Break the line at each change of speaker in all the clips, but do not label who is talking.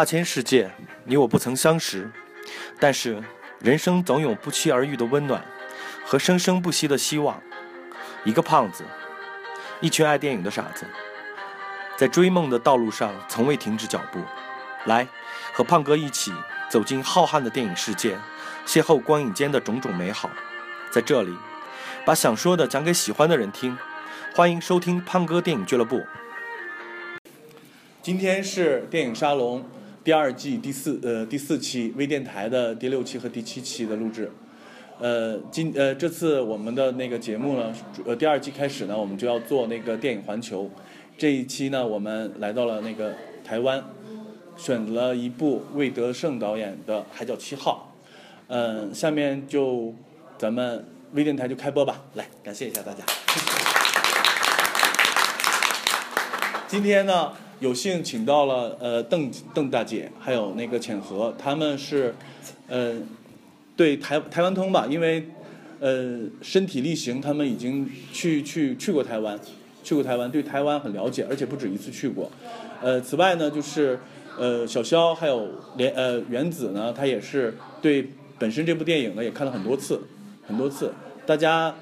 大千世界，你我不曾相识，但是人生总有不期而遇的温暖和生生不息的希望。一个胖子，一群爱电影的傻子，在追梦的道路上从未停止脚步。来，和胖哥一起走进浩瀚的电影世界，邂逅光影间的种种美好。在这里，把想说的讲给喜欢的人听。欢迎收听胖哥电影俱乐部。
今天是电影沙龙第二季第四呃第四期微电台的第六期和第七期的录制。呃，今呃这次我们的那个节目呢，呃第二季开始呢，我们就要做那个电影环球。这一期呢，我们来到了那个台湾，选了一部魏德胜导演的《海角七号》。嗯，下面就咱们微电台就开播吧，来感谢一下大家。今天呢，有幸请到了呃邓邓大姐，还有那个浅和，他们是，呃，对台台湾通吧，因为呃身体力行，他们已经去去去过台湾，去过台湾，对台湾很了解，而且不止一次去过。呃，此外呢，就是呃小肖还有连呃原子呢，他也是对本身这部电影呢也看了很多次，很多次。大家，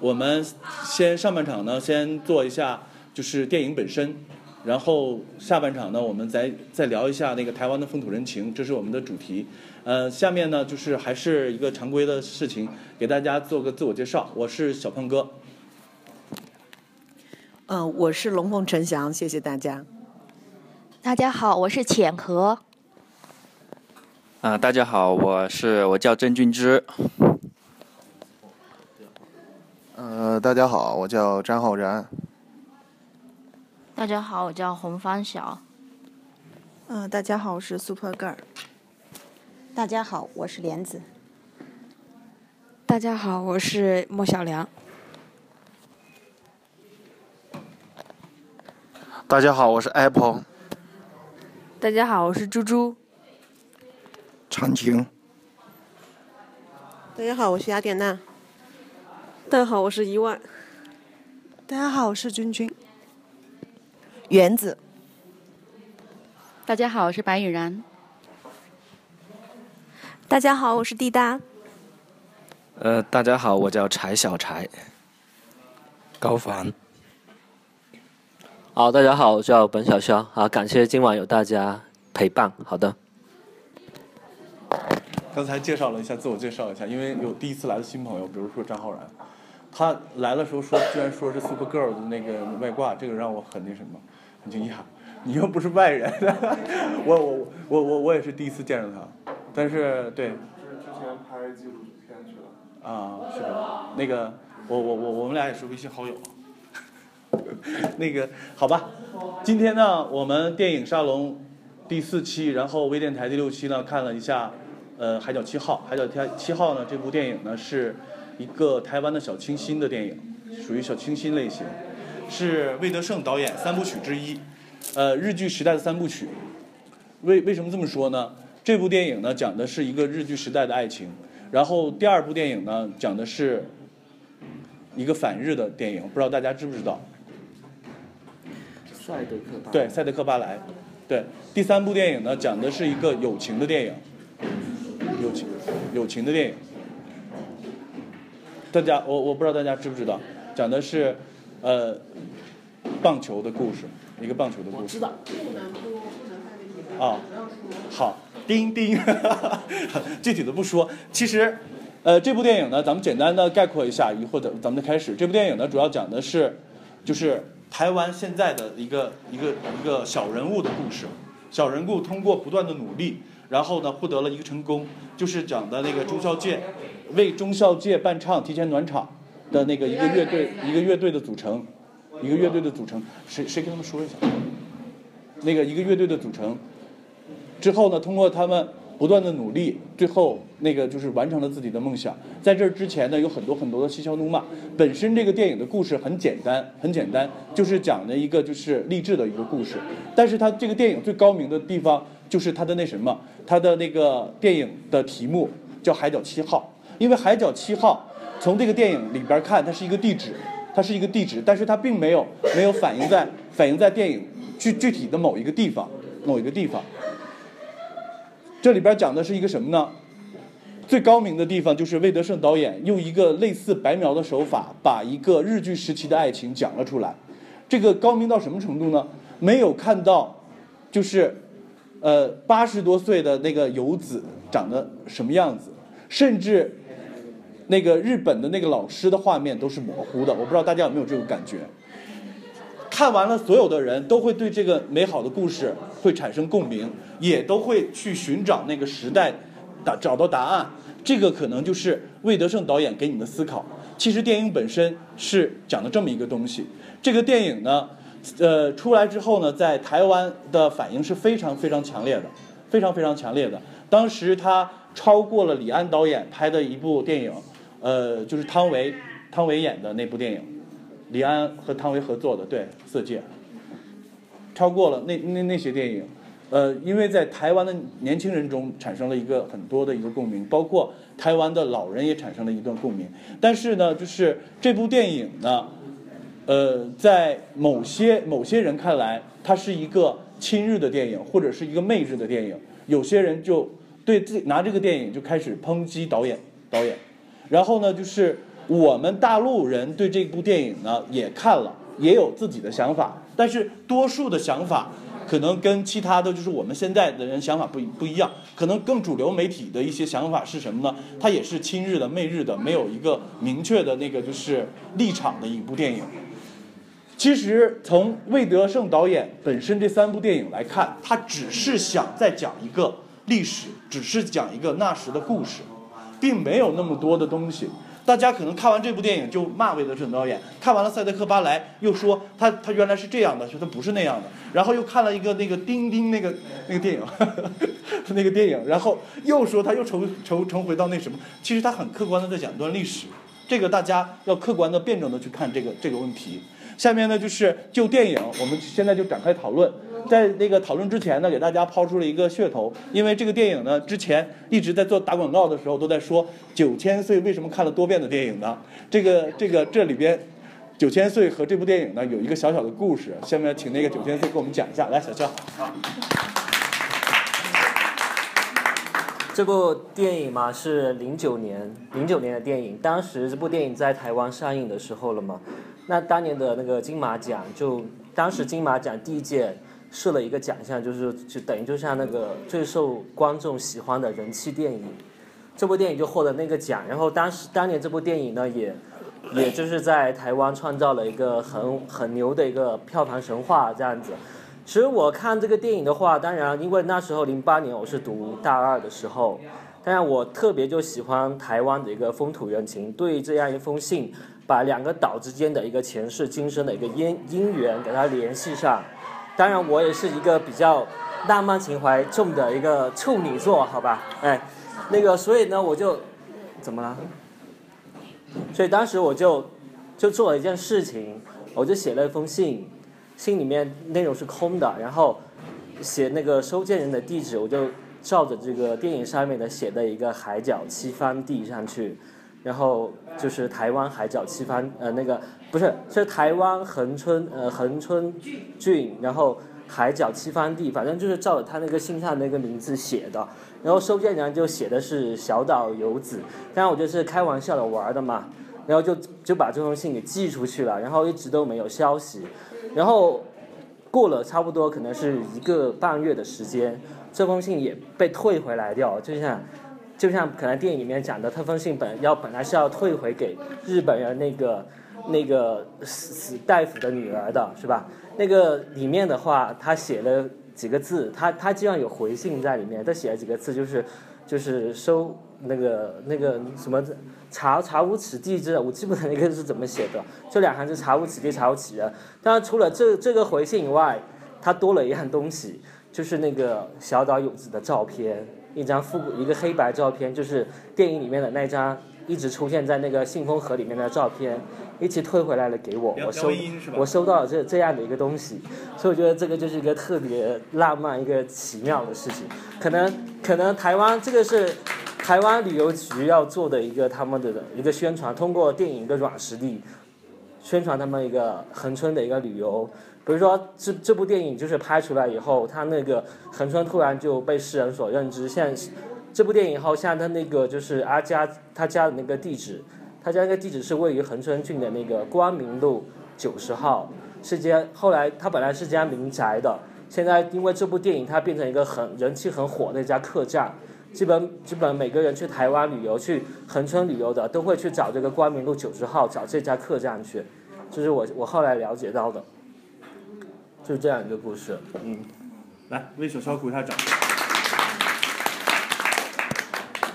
我们先上半场呢，先做一下就是电影本身。然后下半场呢，我们再再聊一下那个台湾的风土人情，这是我们的主题。呃，下面呢就是还是一个常规的事情，给大家做个自我介绍。我是小胖哥。
嗯，我是龙凤呈祥，谢谢大家。
大家好，我是浅和。
啊，大家好，我是我叫郑俊之。
呃，大家好，我叫张浩然。
大家好，我叫洪方晓。
嗯，大家好，我是 Super Girl。
大家好，我是莲子。
大家好，我是莫小良。
大家好，我是 Apple。
大家好，我是猪猪。
长青。
大家好，我是雅典娜。
大家好，我是伊万。
大家好，我是君君。
原子。
大家好，我是白雨然。
大家好，我是滴答。
呃，大家好，我叫柴小柴。
高凡。
好，大家好，我叫本小肖。好，感谢今晚有大家陪伴。好的。
刚才介绍了一下，自我介绍一下，因为有第一次来的新朋友，比如说张浩然，他来的时候说，居然说是 Super Girl 的那个外挂，这个让我很那什么。很惊讶，你又不是外人，我我我我我也是第一次见着他，但是对。
是之前拍纪录片去了。
啊，是的，那个我我我我们俩也是微信好友。那个好吧，今天呢，我们电影沙龙第四期，然后微电台第六期呢，看了一下呃《海角七号》。《海角七七号》呢，这部电影呢是一个台湾的小清新的电影，属于小清新类型。是魏德胜导演三部曲之一，呃，日剧时代的三部曲。为为什么这么说呢？这部电影呢讲的是一个日剧时代的爱情，然后第二部电影呢讲的是一个反日的电影，不知道大家知不知道？
赛德克
对，赛德克巴莱。对，第三部电影呢讲的是一个友情的电影，友情友情的电影。大家，我我不知道大家知不知道，讲的是。呃，棒球的故事，一个棒球的故事。
知道。
啊，好，叮叮，具体的不说。其实，呃，这部电影呢，咱们简单的概括一下，或者咱们就开始。这部电影呢，主要讲的是，就是台湾现在的一个一个一个小人物的故事。小人物通过不断的努力，然后呢，获得了一个成功，就是讲的那个中孝介为中孝介伴唱，提前暖场。的那个一个乐队，一个乐队的组成，一个乐队的组成，谁谁跟他们说一下？那个一个乐队的组成之后呢，通过他们不断的努力，最后那个就是完成了自己的梦想。在这之前呢，有很多很多的嬉笑怒骂。本身这个电影的故事很简单，很简单，就是讲的一个就是励志的一个故事。但是它这个电影最高明的地方就是它的那什么，它的那个电影的题目叫《海角七号》，因为《海角七号》。从这个电影里边看，它是一个地址，它是一个地址，但是它并没有没有反映在反映在电影具具体的某一个地方，某一个地方。这里边讲的是一个什么呢？最高明的地方就是魏德胜导演用一个类似白描的手法，把一个日据时期的爱情讲了出来。这个高明到什么程度呢？没有看到，就是，呃，八十多岁的那个游子长得什么样子，甚至那个日本的那个老师的画面都是模糊的。我不知道大家有没有这种感觉？看完了，所有的人都会对这个美好的故事会产生共鸣，也都会去寻找那个时代，答找到答案。这个可能就是魏德胜导演给你的思考。其实电影本身是讲的这么一个东西。这个电影呢，呃，出来之后呢，在台湾的反应是非常非常强烈的，非常非常强烈的。当时他超过了李安导演拍的一部电影，呃，就是汤唯汤唯演的那部电影，李安和汤唯合作的，对《色戒》，超过了那那那些电影。呃，因为在台湾的年轻人中产生了一个很多的一个共鸣，包括台湾的老人也产生了一段共鸣。但是呢，就是这部电影呢，呃，在某些某些人看来，它是一个亲日的电影，或者是一个媚日的电影。有些人就对自己拿这个电影就开始抨击导演导演。然后呢，就是我们大陆人对这部电影呢也看了，也有自己的想法，但是多数的想法。可能跟其他的就是我们现在的人想法不不一样，可能更主流媒体的一些想法是什么呢？它也是亲日的、媚日的，没有一个明确的那个就是立场的一部电影。其实从魏德胜导演本身这三部电影来看，他只是想再讲一个历史，只是讲一个那时的故事，并没有那么多的东西。大家可能看完这部电影就骂魏德顺导演，看完了《赛德克·巴莱》又说他他原来是这样的，说他不是那样的，然后又看了一个那个丁丁那个那个电影，呵 呵那个电影，然后又说他又重重重回到那什么，其实他很客观的在讲一段历史，这个大家要客观的辩证的去看这个这个问题。下面呢就是就电影，我们现在就展开讨论。在那个讨论之前呢，给大家抛出了一个噱头，因为这个电影呢，之前一直在做打广告的时候都在说九千岁为什么看了多遍的电影呢？这个这个这里边，九千岁和这部电影呢有一个小小的故事。下面请那个九千岁给我们讲一下，来，小肖。
这部电影嘛是零九年零九年的电影，当时这部电影在台湾上映的时候了嘛。那当年的那个金马奖，就当时金马奖第一届设了一个奖项，就是就等于就像那个最受观众喜欢的人气电影，这部电影就获得那个奖。然后当时当年这部电影呢，也也就是在台湾创造了一个很很牛的一个票房神话这样子。其实我看这个电影的话，当然因为那时候零八年我是读大二的时候，当然我特别就喜欢台湾的一个风土人情，对这样一封信。把两个岛之间的一个前世今生的一个姻姻缘给它联系上，当然我也是一个比较浪漫情怀重的一个处女座，好吧？哎，那个所以呢，我就怎么了？所以当时我就就做了一件事情，我就写了一封信，信里面内容是空的，然后写那个收件人的地址，我就照着这个电影上面的写的一个海角七番地上去。然后就是台湾海角七番，呃，那个不是，是台湾恒春，呃，恒春郡，然后海角七番地，反正就是照着他那个信上那个名字写的。然后收件人就写的是小岛游子，当然我就是开玩笑的玩的嘛。然后就就把这封信给寄出去了，然后一直都没有消息。然后过了差不多可能是一个半月的时间，这封信也被退回来掉，就像。就像可能电影里面讲的，特封信本要本来是要退回给日本人那个那个死死大夫的女儿的，是吧？那个里面的话，他写了几个字，他他既然有回信在里面，他写了几个字，就是就是收那个那个什么查查无此地之，我记不得那个是怎么写的，就两行字查无此地查无此人。当然除了这这个回信以外，他多了一样东西，就是那个小岛有子的照片。一张复古一个黑白照片，就是电影里面的那张一直出现在那个信封盒里面的照片，一起退回来了给我，我收我收到了这这样的一个东西，所以我觉得这个就是一个特别浪漫、一个奇妙的事情。可能可能台湾这个是台湾旅游局要做的一个他们的一个宣传，通过电影一个软实力宣传他们一个恒春的一个旅游。比如说这这部电影就是拍出来以后，他那个恒春突然就被世人所认知。现在这部电影以后，像他那个就是阿家他家的那个地址，他家那个地址是位于恒春郡的那个光明路九十号，是间后来他本来是家民宅的，现在因为这部电影，它变成一个很人气很火的一家客栈。基本基本每个人去台湾旅游、去恒春旅游的，都会去找这个光明路九十号找这家客栈去，这是我我后来了解到的。就这样一个故事，嗯，
来为小乔鼓一下掌。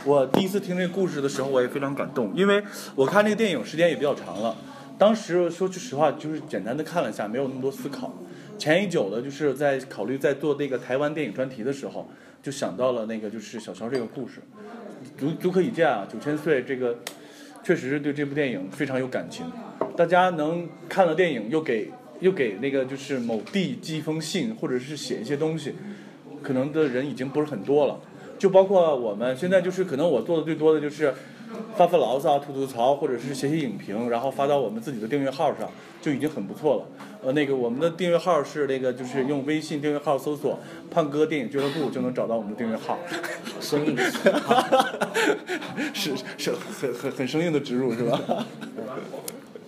我第一次听这个故事的时候，我也非常感动，因为我看这个电影时间也比较长了。当时说句实话，就是简单的看了一下，没有那么多思考。前一久的，就是在考虑在做那个台湾电影专题的时候，就想到了那个就是小乔这个故事，足足可以见啊，九千岁这个确实是对这部电影非常有感情。大家能看了电影又给。又给那个就是某地寄一封信，或者是写一些东西，可能的人已经不是很多了。就包括我们现在，就是可能我做的最多的就是发发牢骚、吐吐槽，或者是写写影评，然后发到我们自己的订阅号上，就已经很不错了。呃，那个我们的订阅号是那个就是用微信订阅号搜索“胖哥电影俱乐部”就能找到我们的订阅号。
生硬，
是是很很很生硬的植入是吧？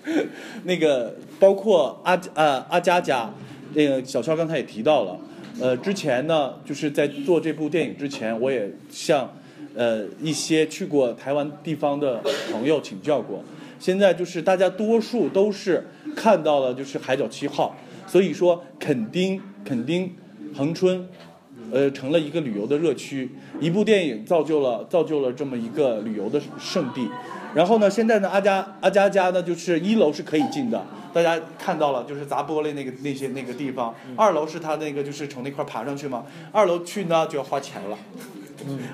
那个包括阿呃阿佳佳，那个小肖刚才也提到了，呃之前呢就是在做这部电影之前，我也向呃一些去过台湾地方的朋友请教过，现在就是大家多数都是看到了就是海角七号，所以说垦丁垦丁恒春，呃成了一个旅游的热区，一部电影造就了造就了这么一个旅游的圣地。然后呢，现在呢，阿佳阿佳家呢，就是一楼是可以进的，大家看到了，就是砸玻璃那个那些那个地方。二楼是他那个就是从那块爬上去嘛，二楼去呢就要花钱了，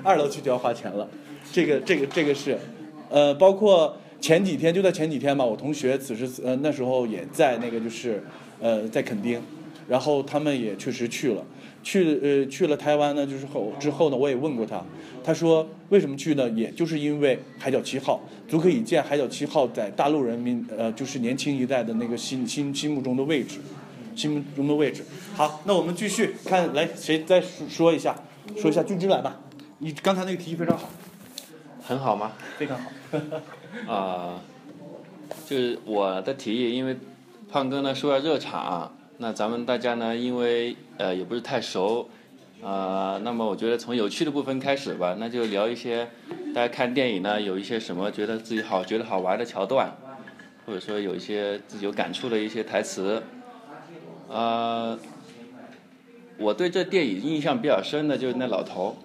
二楼去就要花钱了。这个这个这个是，呃，包括前几天就在前几天吧，我同学此时呃那时候也在那个就是呃在垦丁，然后他们也确实去了。去呃去了台湾呢，就是后之后呢，我也问过他，他说为什么去呢？也就是因为海角七号，足可以见海角七号在大陆人民呃就是年轻一代的那个心心心目中的位置，心目中的位置。好，那我们继续看，来谁再说一下，说一下君之来吧。你刚才那个提议非常好，
很好吗？
非常
好。啊，就是我的提议，因为胖哥呢说要热场。那咱们大家呢，因为呃也不是太熟，啊，那么我觉得从有趣的部分开始吧，那就聊一些大家看电影呢有一些什么觉得自己好觉得好玩的桥段，或者说有一些自己有感触的一些台词，啊，我对这电影印象比较深的就是那老头，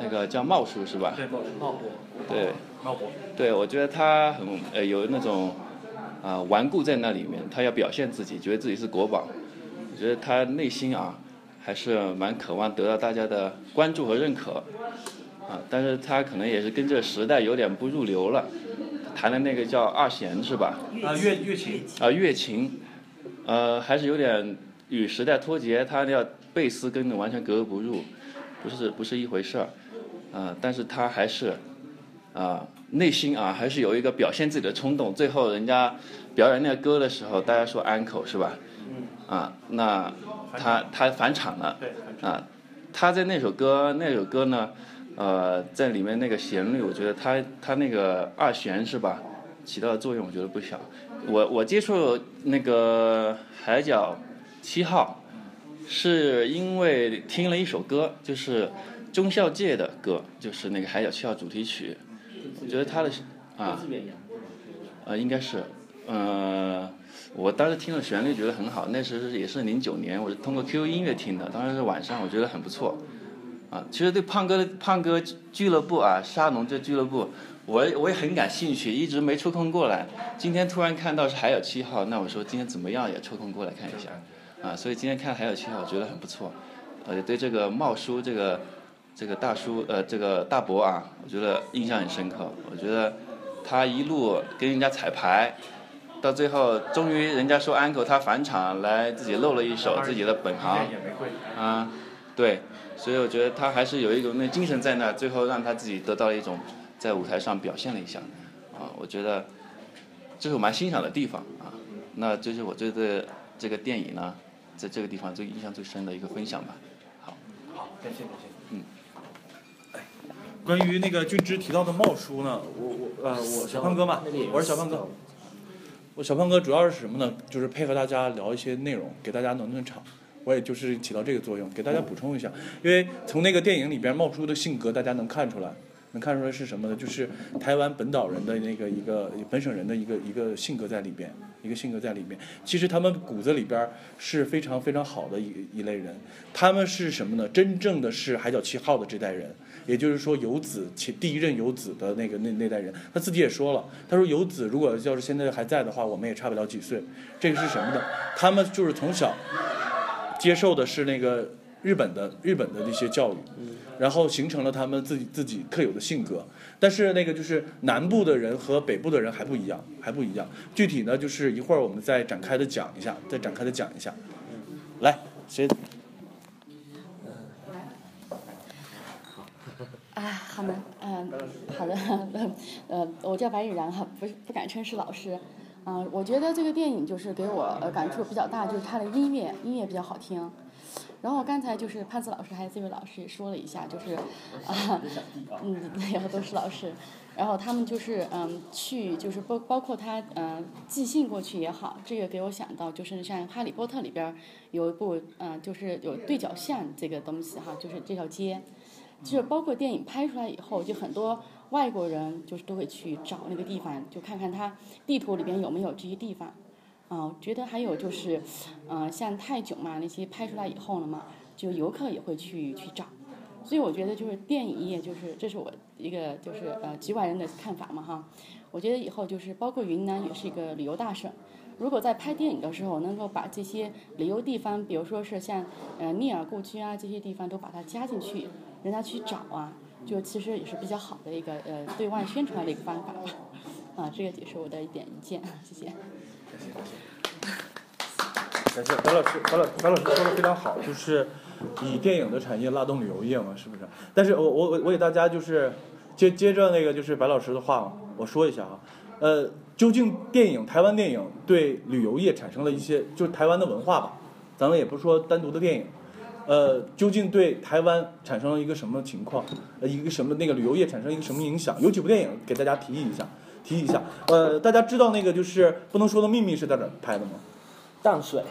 那个叫茂叔是吧？
对，茂伯。
对。
茂伯。
对，我觉得他很呃有那种。啊，顽固在那里面，他要表现自己，觉得自己是国宝。我觉得他内心啊，还是蛮渴望得到大家的关注和认可。啊，但是他可能也是跟这时代有点不入流了。弹的那个叫二弦是吧？
啊，乐乐琴。
啊，乐琴，呃，还是有点与时代脱节。他要贝斯跟完全格格不入，不是不是一回事儿。啊，但是他还是，啊。内心啊，还是有一个表现自己的冲动。最后人家表演那个歌的时候，大家说安口是吧？啊，那他他返场了。啊，他在那首歌那首歌呢，呃，在里面那个旋律，我觉得他他那个二弦是吧，起到的作用我觉得不小。我我接触那个海角七号，是因为听了一首歌，就是中孝介的歌，就是那个海角七号主题曲。我觉得他的啊，呃，应该是，呃，我当时听了旋律觉得很好，那时也是零九年，我是通过 QQ 音乐听的，当时是晚上，我觉得很不错，啊，其实对胖哥的胖哥俱乐部啊，沙龙这俱乐部，我我也很感兴趣，一直没抽空过来，今天突然看到是还有七号，那我说今天怎么样也抽空过来看一下，啊，所以今天看还有七号，我觉得很不错，呃，对这个茂叔这个。这个大叔，呃，这个大伯啊，我觉得印象很深刻。我觉得他一路跟人家彩排，到最后终于人家说 uncle，他返场来自己露了一手自己的本行。啊，对，所以我觉得他还是有一种那精神在那，最后让他自己得到了一种在舞台上表现了一下。啊，我觉得这是我蛮欣赏的地方啊。那这是我对这这个电影呢，在这个地方最印象最深的一个分享吧。
好，好，感谢感谢。关于那个俊之提到的茂叔呢，我我呃我小胖哥嘛，我是小胖哥。我小胖哥主要是什么呢？就是配合大家聊一些内容，给大家暖暖场。我也就是起到这个作用，给大家补充一下。因为从那个电影里边冒出的性格，大家能看出来，能看出来是什么呢？就是台湾本岛人的那个一个本省人的一个一个性格在里边，一个性格在里面。其实他们骨子里边是非常非常好的一一类人。他们是什么呢？真正的是海角七号的这代人，也就是说游子其第一任游子的那个那那代人。他自己也说了，他说游子如果要是现在还在的话，我们也差不了几岁。这个是什么呢？他们就是从小。接受的是那个日本的日本的那些教育，然后形成了他们自己自己特有的性格。但是那个就是南部的人和北部的人还不一样，还不一样。具体呢，就是一会儿我们再展开的讲一下，再展开的讲一下。来，谁？
啊，好的，嗯，好的，呃，我叫白雨然哈，不不敢称是老师。嗯，我觉得这个电影就是给我感触比较大，就是它的音乐音乐比较好听。然后刚才就是潘子老师还有这位老师也说了一下，就是啊，嗯，然后都是老师，然后他们就是嗯去就是包包括他嗯寄信过去也好，这个给我想到就是像《哈利波特》里边有一部嗯就是有对角线这个东西哈，就是这条街，就是包括电影拍出来以后就很多。外国人就是都会去找那个地方，就看看它地图里边有没有这些地方。啊，觉得还有就是，嗯，像泰囧嘛那些拍出来以后了嘛，就游客也会去去找。所以我觉得就是电影业就是这是我一个就是呃局外人的看法嘛哈。我觉得以后就是包括云南也是一个旅游大省，如果在拍电影的时候能够把这些旅游地方，比如说是像呃聂耳故居啊这些地方都把它加进去，人家去找啊。就其实也是比较好的一个呃对外宣传的一个方法吧，啊，这个也是我的一点意见，谢谢。
感谢白老师，白老白老师说的非常好，就是以电影的产业拉动旅游业嘛，是不是？但是我我我给大家就是接接着那个就是白老师的话，我说一下啊，呃，究竟电影台湾电影对旅游业产生了一些，就是台湾的文化吧，咱们也不是说单独的电影。呃，究竟对台湾产生了一个什么情况？呃，一个什么那个旅游业产生一个什么影响？有几部电影给大家提议一下，提议一下。呃，大家知道那个就是不能说的秘密是在哪拍的吗？
淡水。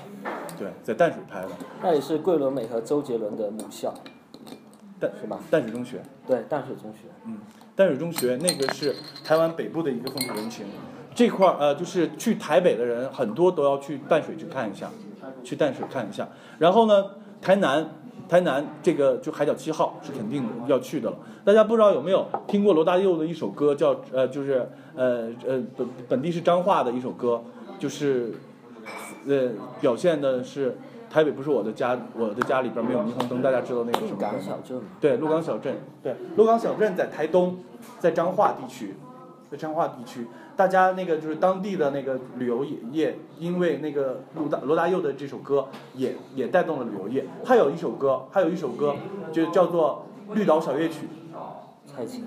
对，在淡水拍的。
那也是桂纶镁和周杰伦的母校。
淡
是吧？
淡水中学。
对，淡水中学。
嗯，淡水中学那个是台湾北部的一个风土人情。这块儿呃，就是去台北的人很多都要去淡水去看一下，去淡水看一下。然后呢？台南，台南这个就海角七号是肯定要去的了。大家不知道有没有听过罗大佑的一首歌，叫呃就是呃呃本本地是彰化的一首歌，就是呃表现的是台北不是我的家，我的家里边没有霓虹灯。大家知道那个什么？鹿
港小镇。
对，鹿港小镇。对，鹿港小镇在台东，在彰化地区，在彰化地区。大家那个就是当地的那个旅游业，因为那个罗大罗大佑的这首歌，也也带动了旅游业。还有一首歌，还有一首歌，就叫做《绿岛小夜曲》。
蔡琴。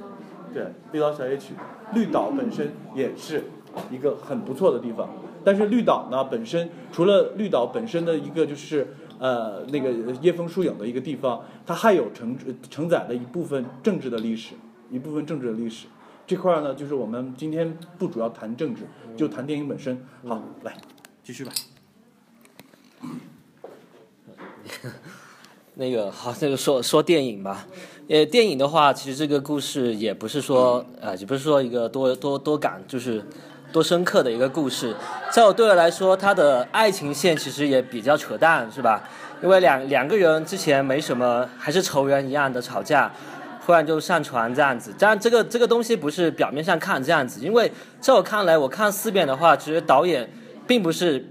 对，《绿岛小夜曲》。绿岛本身也是一个很不错的地方，但是绿岛呢本身，除了绿岛本身的一个就是呃那个椰风树影的一个地方，它还有承承载了一部分政治的历史，一部分政治的历史。这块儿呢，就是我们今天不主要谈政治，就谈电影本身。好，来继续吧。
那个好，那个说说电影吧。呃，电影的话，其实这个故事也不是说呃，也不是说一个多多多感，就是多深刻的一个故事。在我对我来说，它的爱情线其实也比较扯淡，是吧？因为两两个人之前没什么，还是仇人一样的吵架。突然就上传这样子，但这个这个东西不是表面上看这样子，因为在我看来，我看四遍的话，其实导演并不是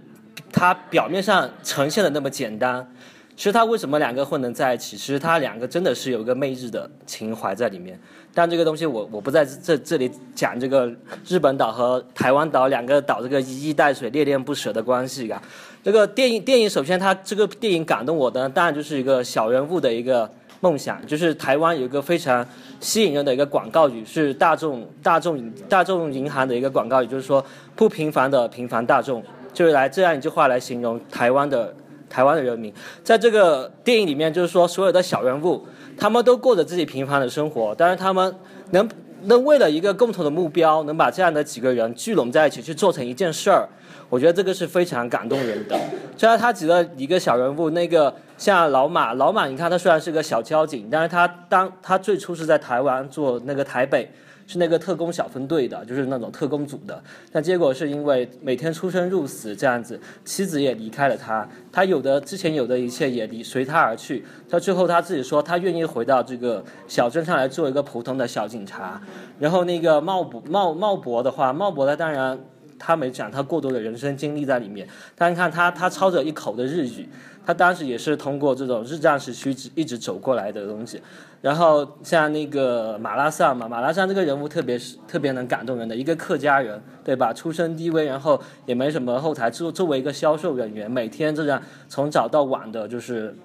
他表面上呈现的那么简单。其实他为什么两个混能在一起？其实他两个真的是有一个媚日的情怀在里面。但这个东西我我不在这这里讲这个日本岛和台湾岛两个岛这个一衣带水、恋恋不舍的关系啊。这个电影电影首先它这个电影感动我的，当然就是一个小人物的一个。梦想就是台湾有一个非常吸引人的一个广告语，是大众大众大众银行的一个广告语，就是说不平凡的平凡大众，就是来这样一句话来形容台湾的台湾的人民。在这个电影里面，就是说所有的小人物，他们都过着自己平凡的生活，但是他们能能为了一个共同的目标，能把这样的几个人聚拢在一起去做成一件事儿。我觉得这个是非常感动人的。虽然他举了一个小人物，那个像老马，老马，你看他虽然是个小交警，但是他当他最初是在台湾做那个台北，是那个特工小分队的，就是那种特工组的。但结果是因为每天出生入死这样子，妻子也离开了他，他有的之前有的一切也离随他而去。到最后他自己说，他愿意回到这个小镇上来做一个普通的小警察。然后那个茂博茂茂博的话，茂博他当然。他没讲他过多的人生经历在里面，但看他他操着一口的日语，他当时也是通过这种日战时区一直走过来的东西。然后像那个马拉桑嘛，马拉桑这个人物特别是特别能感动人的一个客家人，对吧？出身低微，然后也没什么后台，作作为一个销售人员，每天这样从早到晚的就是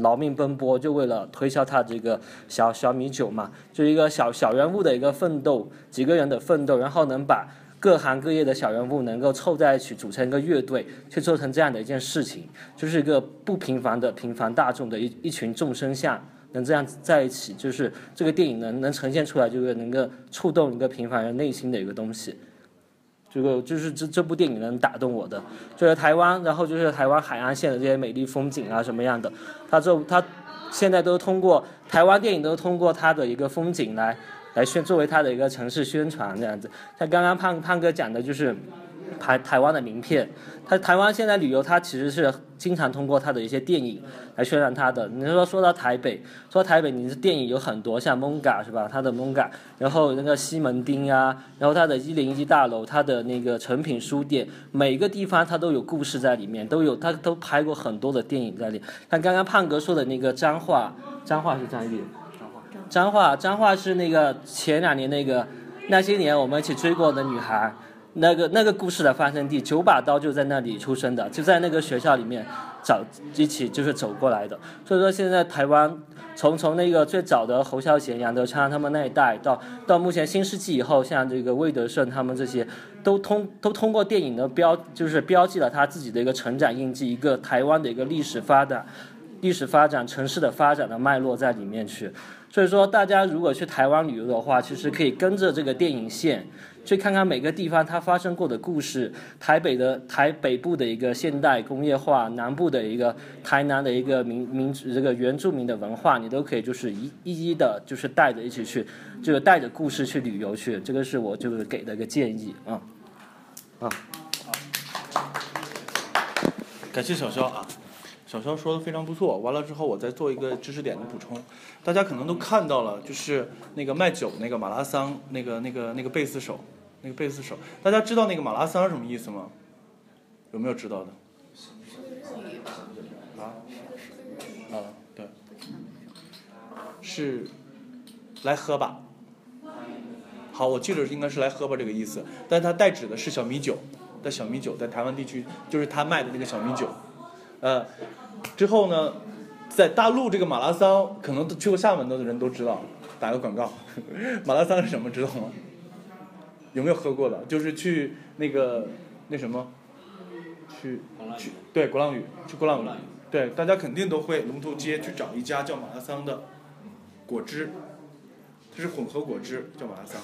劳命奔波，就为了推销他这个小小米酒嘛，就一个小小人物的一个奋斗，几个人的奋斗，然后能把。各行各业的小人物能够凑在一起组成一个乐队，去做成这样的一件事情，就是一个不平凡的平凡大众的一一群众生相，能这样在一起，就是这个电影能能呈现出来，就是能够触动一个平凡人内心的一个东西。这个就是这这部电影能打动我的，就是台湾，然后就是台湾海岸线的这些美丽风景啊什么样的，他就他现在都通过台湾电影都通过他的一个风景来。来宣作为他的一个城市宣传这样子，像刚刚胖胖哥讲的就是台台湾的名片，他台湾现在旅游，他其实是经常通过他的一些电影来宣传他的。你说说到台北，说台北，你的电影有很多，像蒙嘎是吧？他的蒙嘎，然后那个西门町啊，然后他的一零一大楼，他的那个诚品书店，每个地方他都有故事在里面，都有他都拍过很多的电影在里。像刚刚胖哥说的那个脏话，脏话是张译。彰化，彰化是那个前两年那个那些年我们一起追过的女孩，那个那个故事的发生地，九把刀就在那里出生的，就在那个学校里面找一起就是走过来的。所以说现在台湾从从那个最早的侯孝贤、杨德昌他们那一代，到到目前新世纪以后，像这个魏德胜他们这些，都通都通过电影的标就是标记了他自己的一个成长印记，一个台湾的一个历史发展、历史发展、城市的发展的脉络在里面去。所以说，大家如果去台湾旅游的话，其实可以跟着这个电影线，去看看每个地方它发生过的故事。台北的台北部的一个现代工业化，南部的一个台南的一个民民这个原住民的文化，你都可以就是一一一的，就是带着一起去，就是带着故事去旅游去。这个是我就是给的一个建议啊啊。
感谢小肖啊。小肖说的非常不错，完了之后我再做一个知识点的补充。大家可能都看到了，就是那个卖酒那个马拉桑那个那个那个贝斯手，那个贝斯手，大家知道那个马拉桑什么意思吗？有没有知道的？啊？啊，对，是来喝吧。好，我记得应该是来喝吧这个意思，但它代指的是小米酒，在小米酒在台湾地区就是他卖的那个小米酒。呃，之后呢，在大陆这个马拉桑，可能去过厦门的人都知道，打个广告，马拉桑是什么知道吗？有没有喝过的？就是去那个那什么，去去对鼓浪屿，去鼓浪屿，对，大家肯定都会龙头街去找一家叫马拉桑的果汁，这是混合果汁叫马拉桑，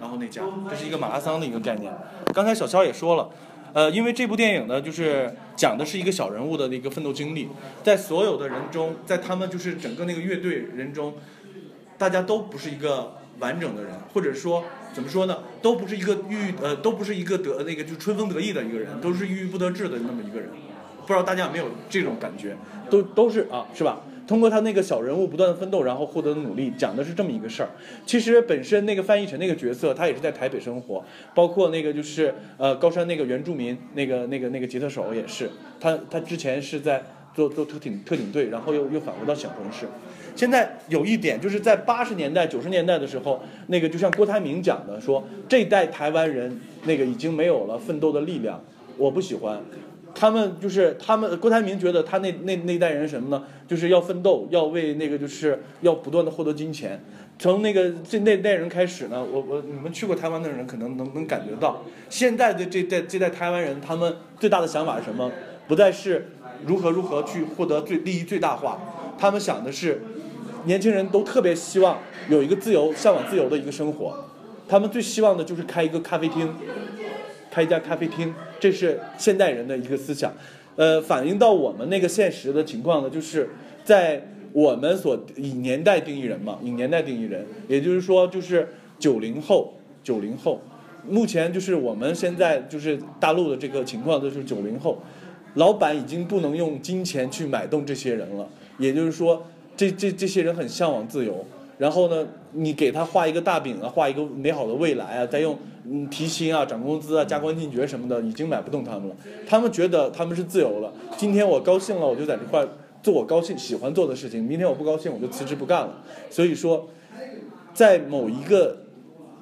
然后那家这是一个马拉桑的一个概念。刚才小肖也说了。呃，因为这部电影呢，就是讲的是一个小人物的那个奋斗经历，在所有的人中，在他们就是整个那个乐队人中，大家都不是一个完整的人，或者说怎么说呢，都不是一个郁呃，都不是一个得那个就春风得意的一个人，都是郁郁不得志的那么一个人，不知道大家有没有这种感觉？都都是啊，是吧？通过他那个小人物不断的奋斗，然后获得的努力，讲的是这么一个事儿。其实本身那个范逸臣那个角色，他也是在台北生活，包括那个就是呃高山那个原住民那个那个那个吉他手也是，他他之前是在做做特警特警队，然后又又返回到小城市。现在有一点就是在八十年代九十年代的时候，那个就像郭台铭讲的说，这代台湾人那个已经没有了奋斗的力量，我不喜欢。他们就是他们，郭台铭觉得他那那那代人什么呢？就是要奋斗，要为那个就是要不断的获得金钱。从那个这那代人开始呢，我我你们去过台湾的人可能能能感觉到，现在的这代这代台湾人，他们最大的想法是什么？不再是如何如何去获得最利益最大化，他们想的是，年轻人都特别希望有一个自由、向往自由的一个生活，他们最希望的就是开一个咖啡厅，开一家咖啡厅，这是现代人的一个思想。呃，反映到我们那个现实的情况呢，就是在我们所以年代定义人嘛，以年代定义人，也就是说，就是九零后，九零后，目前就是我们现在就是大陆的这个情况，就是九零后，老板已经不能用金钱去买动这些人了，也就是说，这这这些人很向往自由，然后呢，你给他画一个大饼啊，画一个美好的未来啊，再用嗯提薪啊、涨工资啊、加官进爵什么的，已经买不动他们了。他们觉得他们是自由了，今天我高兴了，我就在这块做我高兴喜欢做的事情，明天我不高兴我就辞职不干了。所以说，在某一个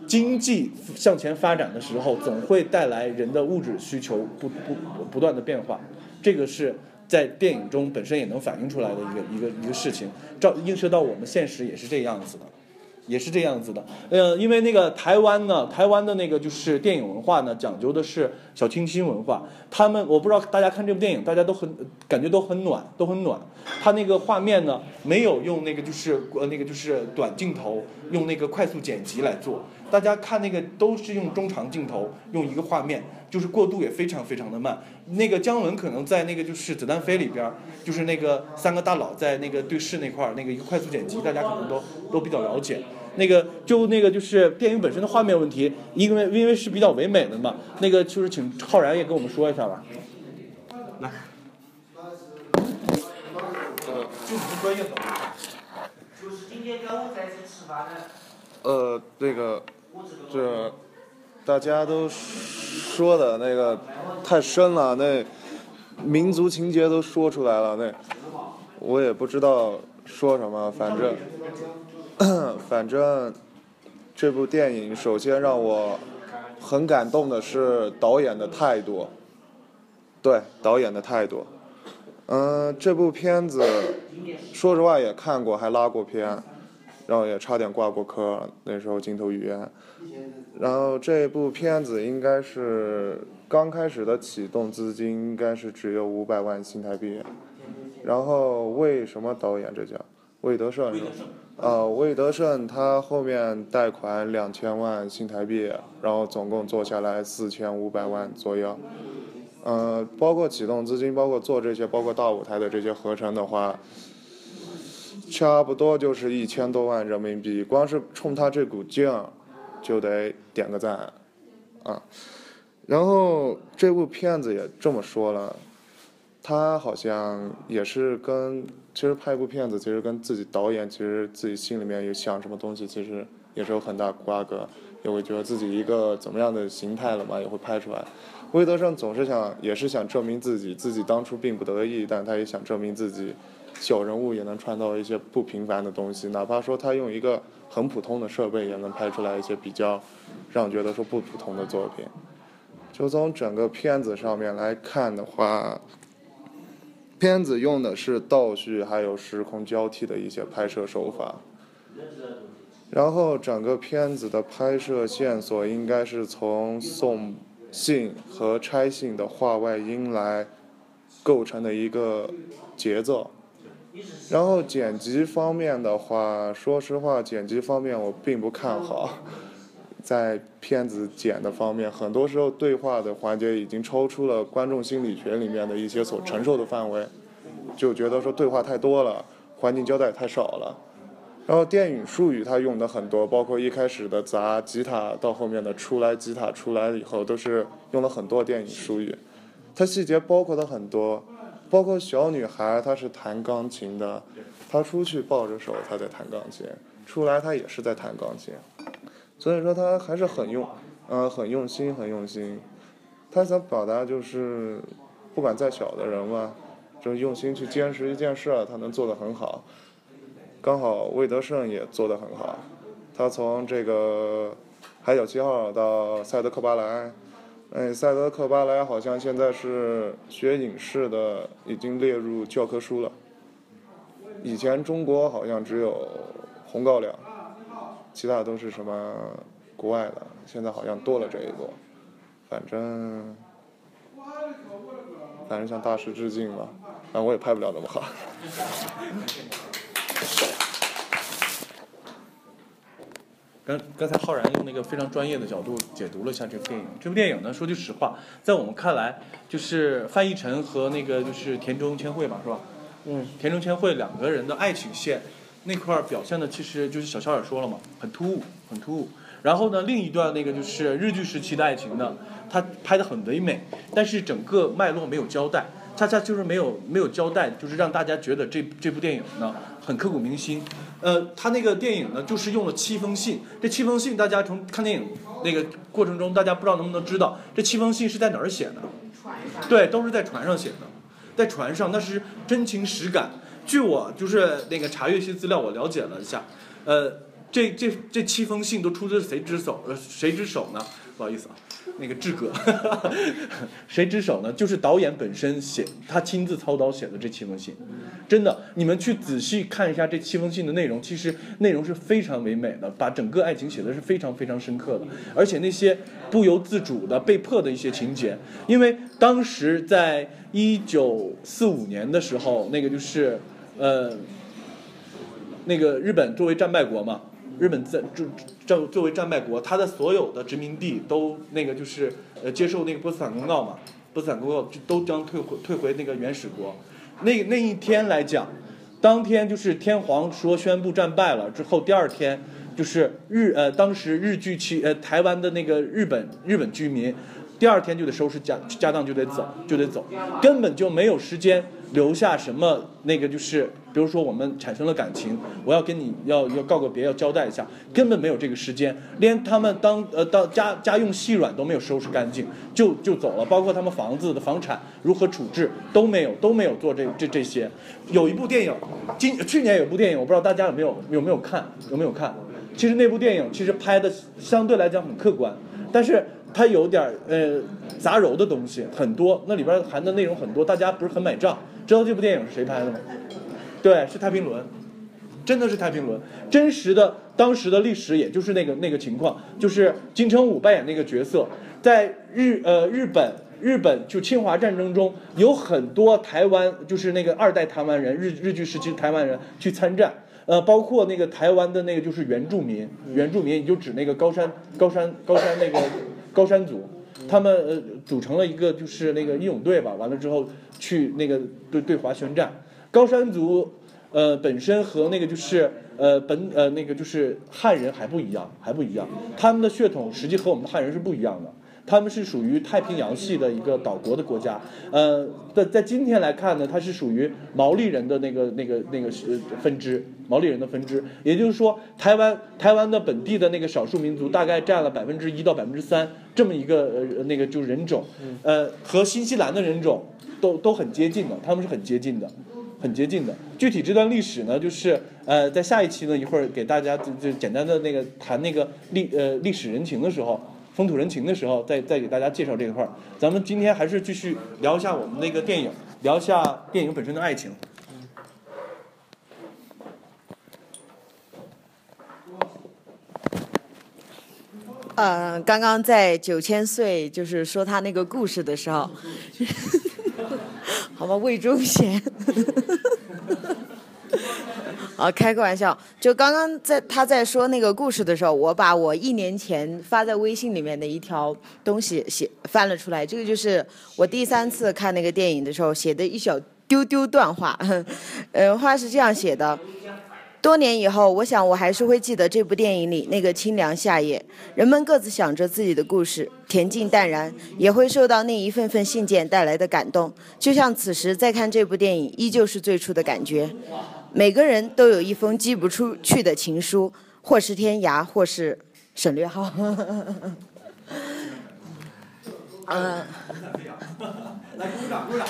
经济向前发展的时候，总会带来人的物质需求不不不断的变化，这个是在电影中本身也能反映出来的一个一个一个事情，照映射到我们现实也是这样子的。也是这样子的，呃，因为那个台湾呢，台湾的那个就是电影文化呢，讲究的是小清新文化。他们我不知道大家看这部电影，大家都很感觉都很暖，都很暖。他那个画面呢，没有用那个就是呃那个就是短镜头，用那个快速剪辑来做。大家看那个都是用中长镜头，用一个画面，就是过渡也非常非常的慢。那个姜文可能在那个就是《子弹飞》里边，就是那个三个大佬在那个对视那块儿，那个一个快速剪辑，大家可能都都比较了解。那个就那个就是电影本身的画面问题，因为因为是比较唯美的嘛。那个就是请浩然也跟我们说一下吧。来，呃，就你们专业的。
就是今天中午在这吃饭呢。
呃，那个，这大家都说的那个太深了，那民族情节都说出来了，那我也不知道说什么，反正。反正这部电影首先让我很感动的是导演的态度，对导演的态度。嗯，这部片子说实话也看过，还拉过片，然后也差点挂过科，那时候镜头语言。然后这部片子应该是刚开始的启动资金应该是只有五百万新台币，然后魏什么导演这叫魏德胜是吧？呃，魏德胜他后面贷款两千万新台币，然后总共做下来四千五百万左右。呃，包括启动资金，包括做这些，包括大舞台的这些合成的话，差不多就是一千多万人民币。光是冲他这股劲，就得点个赞，啊。然后这部片子也这么说了，他好像也是跟。其实拍一部片子，其实跟自己导演，其实自己心里面有想什么东西，其实也是有很大瓜葛，也会觉得自己一个怎么样的形态了嘛，也会拍出来。魏德胜总是想，也是想证明自己，自己当初并不得意，但他也想证明自己，小人物也能创造一些不平凡的东西，哪怕说他用一个很普通的设备，也能拍出来一些比较让觉得说不普通的作品。就从整个片子上面来看的话。片子用的是倒叙，还有时空交替的一些拍摄手法。然后整个片子的拍摄线索应该是从送信和拆信的画外音来构成的一个节奏。然后剪辑方面的话，说实话，剪辑方面我并不看好。在片子剪的方面，很多时候对话的环节已经超出了观众心理学里面的一些所承受的范围，就觉得说对话太多了，环境交代太少了。然后电影术语他用的很多，包括一开始的砸吉他到后面的出来吉他出来以后，都是用了很多电影术语。它细节包括的很多，包括小女孩她是弹钢琴的，她出去抱着手她在弹钢琴，出来她也是在弹钢琴。所以说她还是很用，呃，很用心，很用心。她想表达就是，不管再小的人嘛，就用心去坚持一件事，他能做得很好。刚好魏德胜也做得很好，他从这个《海角七号》到《赛德克巴莱》，哎，《赛德克巴莱》好像现在是学影视的，已经列入教科书了。以前中国好像只有《红高粱》。其他都是什么国外的，现在好像多了这一步，反正反正向大师致敬吧。啊，我也拍不了那么好。
刚刚才浩然用那个非常专业的角度解读了一下这部电影。这部电影呢，说句实话，在我们看来，就是范逸臣和那个就是田中千惠嘛，是吧？
嗯，
田中千惠两个人的爱情线那块表现的，其实就是小肖也说了嘛，很突兀，很突兀。然后呢，另一段那个就是日剧时期的爱情呢，它拍的很唯美，但是整个脉络没有交代，恰恰就是没有没有交代，就是让大家觉得这这部电影呢很刻骨铭心。呃，他那个电影呢，就是用了七封信。这七封信，大家从看电影那个过程中，大家不知道能不能知道，这七封信是在哪儿写的？对，都是在船上写的，在船上，那是真情实感。据我就是那个查阅一些资料，我了解了一下，呃，这这这七封信都出自谁之手？呃，谁之手呢？不好意思啊。那个志哥，谁之手呢？就是导演本身写，他亲自操刀写的这七封信，真的，你们去仔细看一下这七封信的内容，其实内容是非常唯美的，把整个爱情写的是非常非常深刻的，而且那些不由自主的被迫的一些情节，因为当时在一九四五年的时候，那个就是呃，那个日本作为战败国嘛。日本在就战作为战败国，它的所有的殖民地都那个就是呃接受那个波茨坦公告嘛，波茨坦公告就都将退回退回那个原始国。那那一天来讲，当天就是天皇说宣布战败了之后，第二天就是日呃当时日据期呃台湾的那个日本日本居民，第二天就得收拾家家当就得走就得走，根本就没有时间留下什么那个就是。比如说我们产生了感情，我要跟你要要告个别，要交代一下，根本没有这个时间，连他们当呃当家家用细软都没有收拾干净，就就走了，包括他们房子的房产如何处置都没有都没有做这这这些。有一部电影，今去年有部电影，我不知道大家有没有有没有看有没有看？其实那部电影其实拍的相对来讲很客观，但是它有点呃杂糅的东西很多，那里边含的内容很多，大家不是很买账。知道这部电影是谁拍的吗？对，是太平轮，真的是太平轮，真实的当时的历史，也就是那个那个情况，就是金城武扮演那个角色，在日呃日本日本就侵华战争中，有很多台湾就是那个二代台湾人，日日据时期台湾人去参战，呃，包括那个台湾的那个就是原住民，原住民也就指那个高山高山高山那个高山族，他们呃组成了一个就是那个义勇队吧，完了之后去那个对对华宣战。高山族，呃，本身和那个就是呃本呃那个就是汉人还不一样，还不一样。他们的血统实际和我们汉人是不一样的，他们是属于太平洋系的一个岛国的国家。呃，在在今天来看呢，它是属于毛利人的那个那个那个是分支，毛利人的分支。也就是说，台湾台湾的本地的那个少数民族大概占了百分之一到百分之三这么一个呃那个就人种，呃，和新西兰的人种都都很接近的，他们是很接近的。很接近的，具体这段历史呢，就是呃，在下一期呢，一会儿给大家就就简单的那个谈那个历呃历史人情的时候，风土人情的时候，再再给大家介绍这一块儿。咱们今天还是继续聊一下我们那个电影，聊一下电影本身的爱情。
呃，刚刚在九千岁就是说他那个故事的时候。好吧，魏忠贤。啊，开个玩笑。就刚刚在他在说那个故事的时候，我把我一年前发在微信里面的一条东西写翻了出来。这个就是我第三次看那个电影的时候写的一小丢丢段话。呃，话是这样写的。多年以后，我想我还是会记得这部电影里那个清凉夏夜，人们各自想着自己的故事，恬静淡然，也会受到那一份份信件带来的感动。就像此时再看这部电影，依旧是最初的感觉。每个人都有一封寄不出去的情书，或是天涯，或是省略号。嗯。来鼓掌，鼓掌。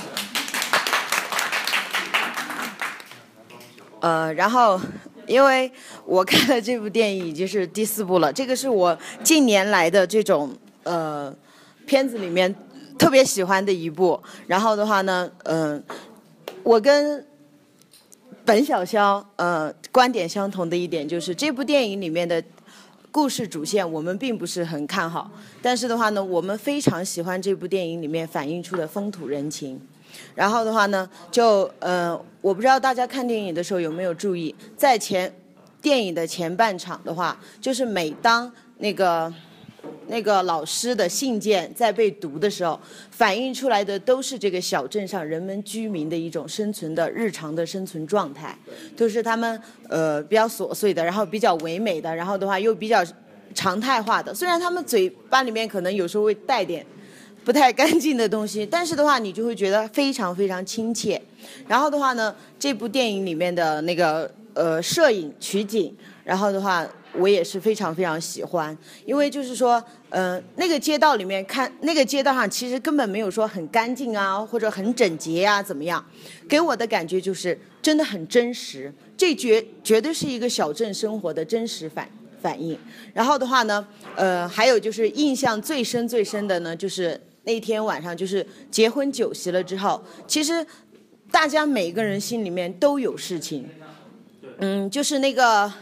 呃，然后，因为我看了这部电影已经是第四部了，这个是我近年来的这种呃片子里面特别喜欢的一部。然后的话呢，嗯，我跟本小肖呃观点相同的一点就是这部电影里面的故事主线我们并不是很看好，但是的话呢，我们非常喜欢这部电影里面反映出的风土人情。然后的话呢，就呃，我不知道大家看电影的时候有没有注意，在前电影的前半场的话，就是每当那个。那个老师的信件在被读的时候，反映出来的都是这个小镇上人们居民的一种生存的日常的生存状态，都是他们呃比较琐碎的，然后比较唯美的，然后的话又比较常态化的。虽然他们嘴巴里面可能有时候会带点不太干净的东西，但是的话你就会觉得非常非常亲切。然后的话呢，这部电影里面的那个呃摄影取景，然后的话。我也是非常非常喜欢，因为就是说，呃，那个街道里面看，那个街道上其实根本没有说很干净啊，或者很整洁呀，怎么样？给我的感觉就是真的很真实，这绝绝对是一个小镇生活的真实反反应。然后的话呢，呃，还有就是印象最深最深的呢，就是那天晚上就是结婚酒席了之后，其实大家每个人心里面都有事情，嗯，就是那个。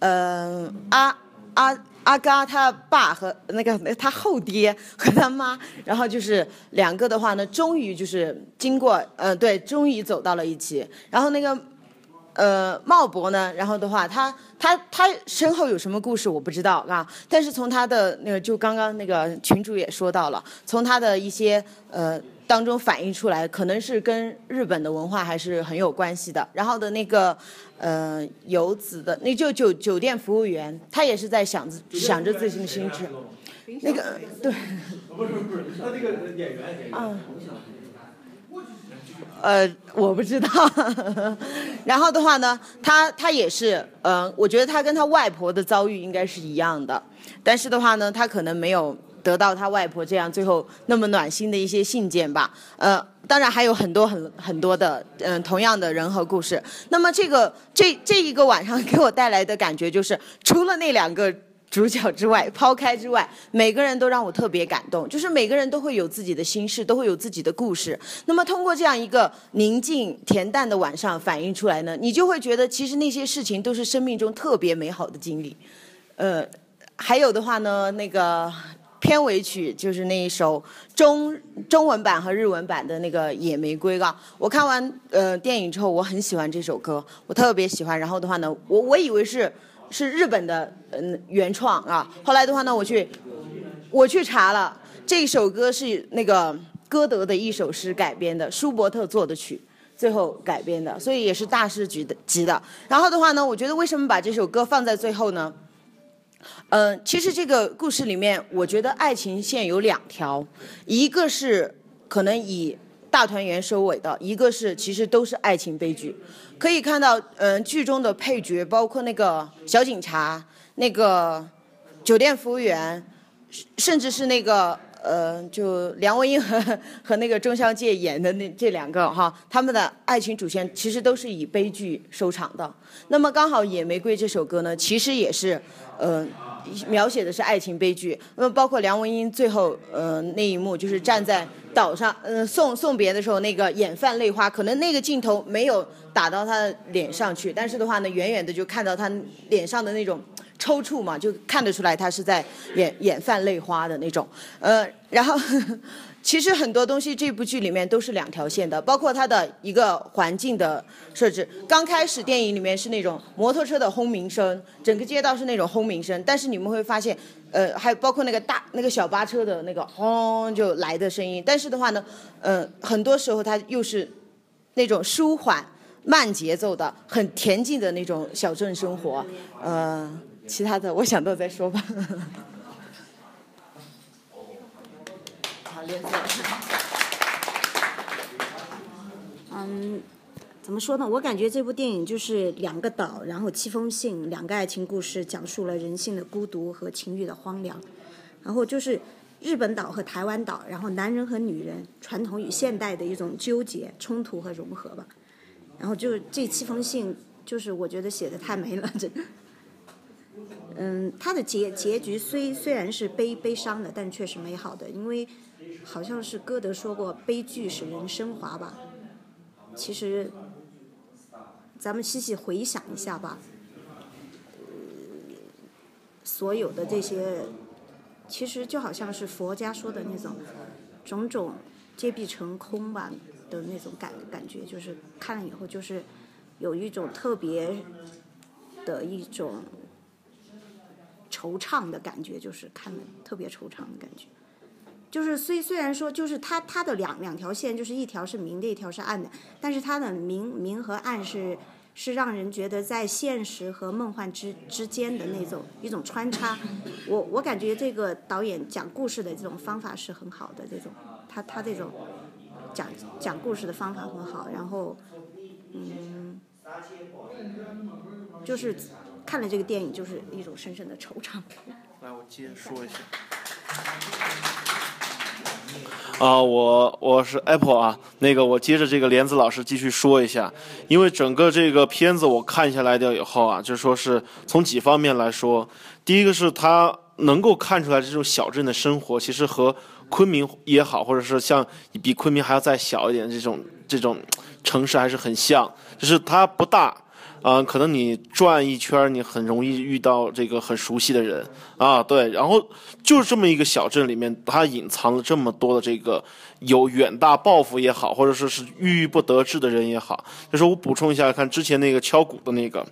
嗯，阿阿阿嘎他爸和那个他后爹和他妈，然后就是两个的话呢，终于就是经过呃对，终于走到了一起。然后那个呃茂博呢，然后的话他他他身后有什么故事我不知道啊，但是从他的那个就刚刚那个群主也说到了，从他的一些呃。当中反映出来，可能是跟日本的文化还是很有关系的。然后的那个，呃，游子的那就酒酒店服务员，他也是在想着想着自己的心智。那个对。不是不是，他那个演员。啊。呃，我不知道。然后的话呢，他他也是，嗯，我觉得他跟他外婆的遭遇应该是一样的，但是的话呢，他可能没有。得到他外婆这样最后那么暖心的一些信件吧，呃，当然还有很多很很多的嗯同样的人和故事。那么这个这这一个晚上给我带来的感觉就是，除了那两个主角之外，抛开之外，每个人都让我特别感动，就是每个人都会有自己的心事，都会有自己的故事。那么通过这样一个宁静恬淡的晚上反映出来呢，你就会觉得其实那些事情都是生命中特别美好的经历。呃，还有的话呢，那个。片尾曲就是那一首中中文版和日文版的那个《野玫瑰》啊，我看完呃电影之后，我很喜欢这首歌，我特别喜欢。然后的话呢，我我以为是是日本的嗯原创啊，后来的话呢，我去我去查了，这首歌是那个歌德的一首诗改编的，舒伯特做的曲，最后改编的，所以也是大师级的级的。然后的话呢，我觉得为什么把这首歌放在最后呢？嗯，其实这个故事里面，我觉得爱情线有两条，一个是可能以大团圆收尾的，一个是其实都是爱情悲剧。可以看到，嗯，剧中的配角，包括那个小警察、那个酒店服务员，甚至是那个呃，就梁文音和和那个钟小姐演的那这两个哈，他们的爱情主线其实都是以悲剧收场的。那么刚好《野玫瑰》这首歌呢，其实也是。呃，描写的是爱情悲剧。那么包括梁文音最后呃那一幕，就是站在岛上，嗯送送别的时候，那个眼泛泪花，可能那个镜头没有打到他的脸上去，但是的话呢，远远的就看到他脸上的那种抽搐嘛，就看得出来他是在眼眼泛泪花的那种。呃，然后。其实很多东西这部剧里面都是两条线的，包括它的一个环境的设置。刚开始电影里面是那种摩托车的轰鸣声，整个街道是那种轰鸣声，但是你们会发现，呃，还有包括那个大那个小巴车的那个轰就来的声音。但是的话呢，呃，很多时候它又是那种舒缓慢节奏的、很恬静的那种小镇生活。呃，其他的我想到再说吧。
嗯，怎么说呢？我感觉这部电影就是两个岛，然后七封信，两个爱情故事，讲述了人性的孤独和情欲的荒凉。然后就是日本岛和台湾岛，然后男人和女人，传统与现代的一种纠结、冲突和融合吧。然后就这七封信，就是我觉得写的太美了，这个。嗯，它的结结局虽虽然是悲悲伤的，但却是美好的，因为。好像是歌德说过，悲剧使人升华吧。其实，咱们细细回想一下吧，所有的这些，其实就好像是佛家说的那种种种皆必成空吧的那种感感觉，就是看了以后就是有一种特别的一种惆怅的感觉，就是看了特别惆怅的感觉。就是虽虽然说就是它它的两两条线，就是一条是明的，一条是暗的，但是它的明明和暗是是让人觉得在现实和梦幻之之间的那种一种穿插。我我感觉这个导演讲故事的这种方法是很好的，这种他他这种讲讲故事的方法很好，然后嗯，就是看了这个电影就是一种深深的惆怅。
来，我接着说一下。啊，我我是 Apple 啊，那个我接着这个莲子老师继续说一下，因为整个这个片子我看下来掉以后啊，就说是从几方面来说，第一个是他能够看出来这种小镇的生活，其实和昆明也好，或者是像比昆明还要再小一点这种这种城市还是很像，就是它不大。啊，可能你转一圈，你很容易遇到这个很熟悉的人啊，对，然后就是这么一个小镇里面，它隐藏了这么多的这个有远大抱负也好，或者说是郁郁不得志的人也好。就是我补充一下，看之前那个敲鼓的那个，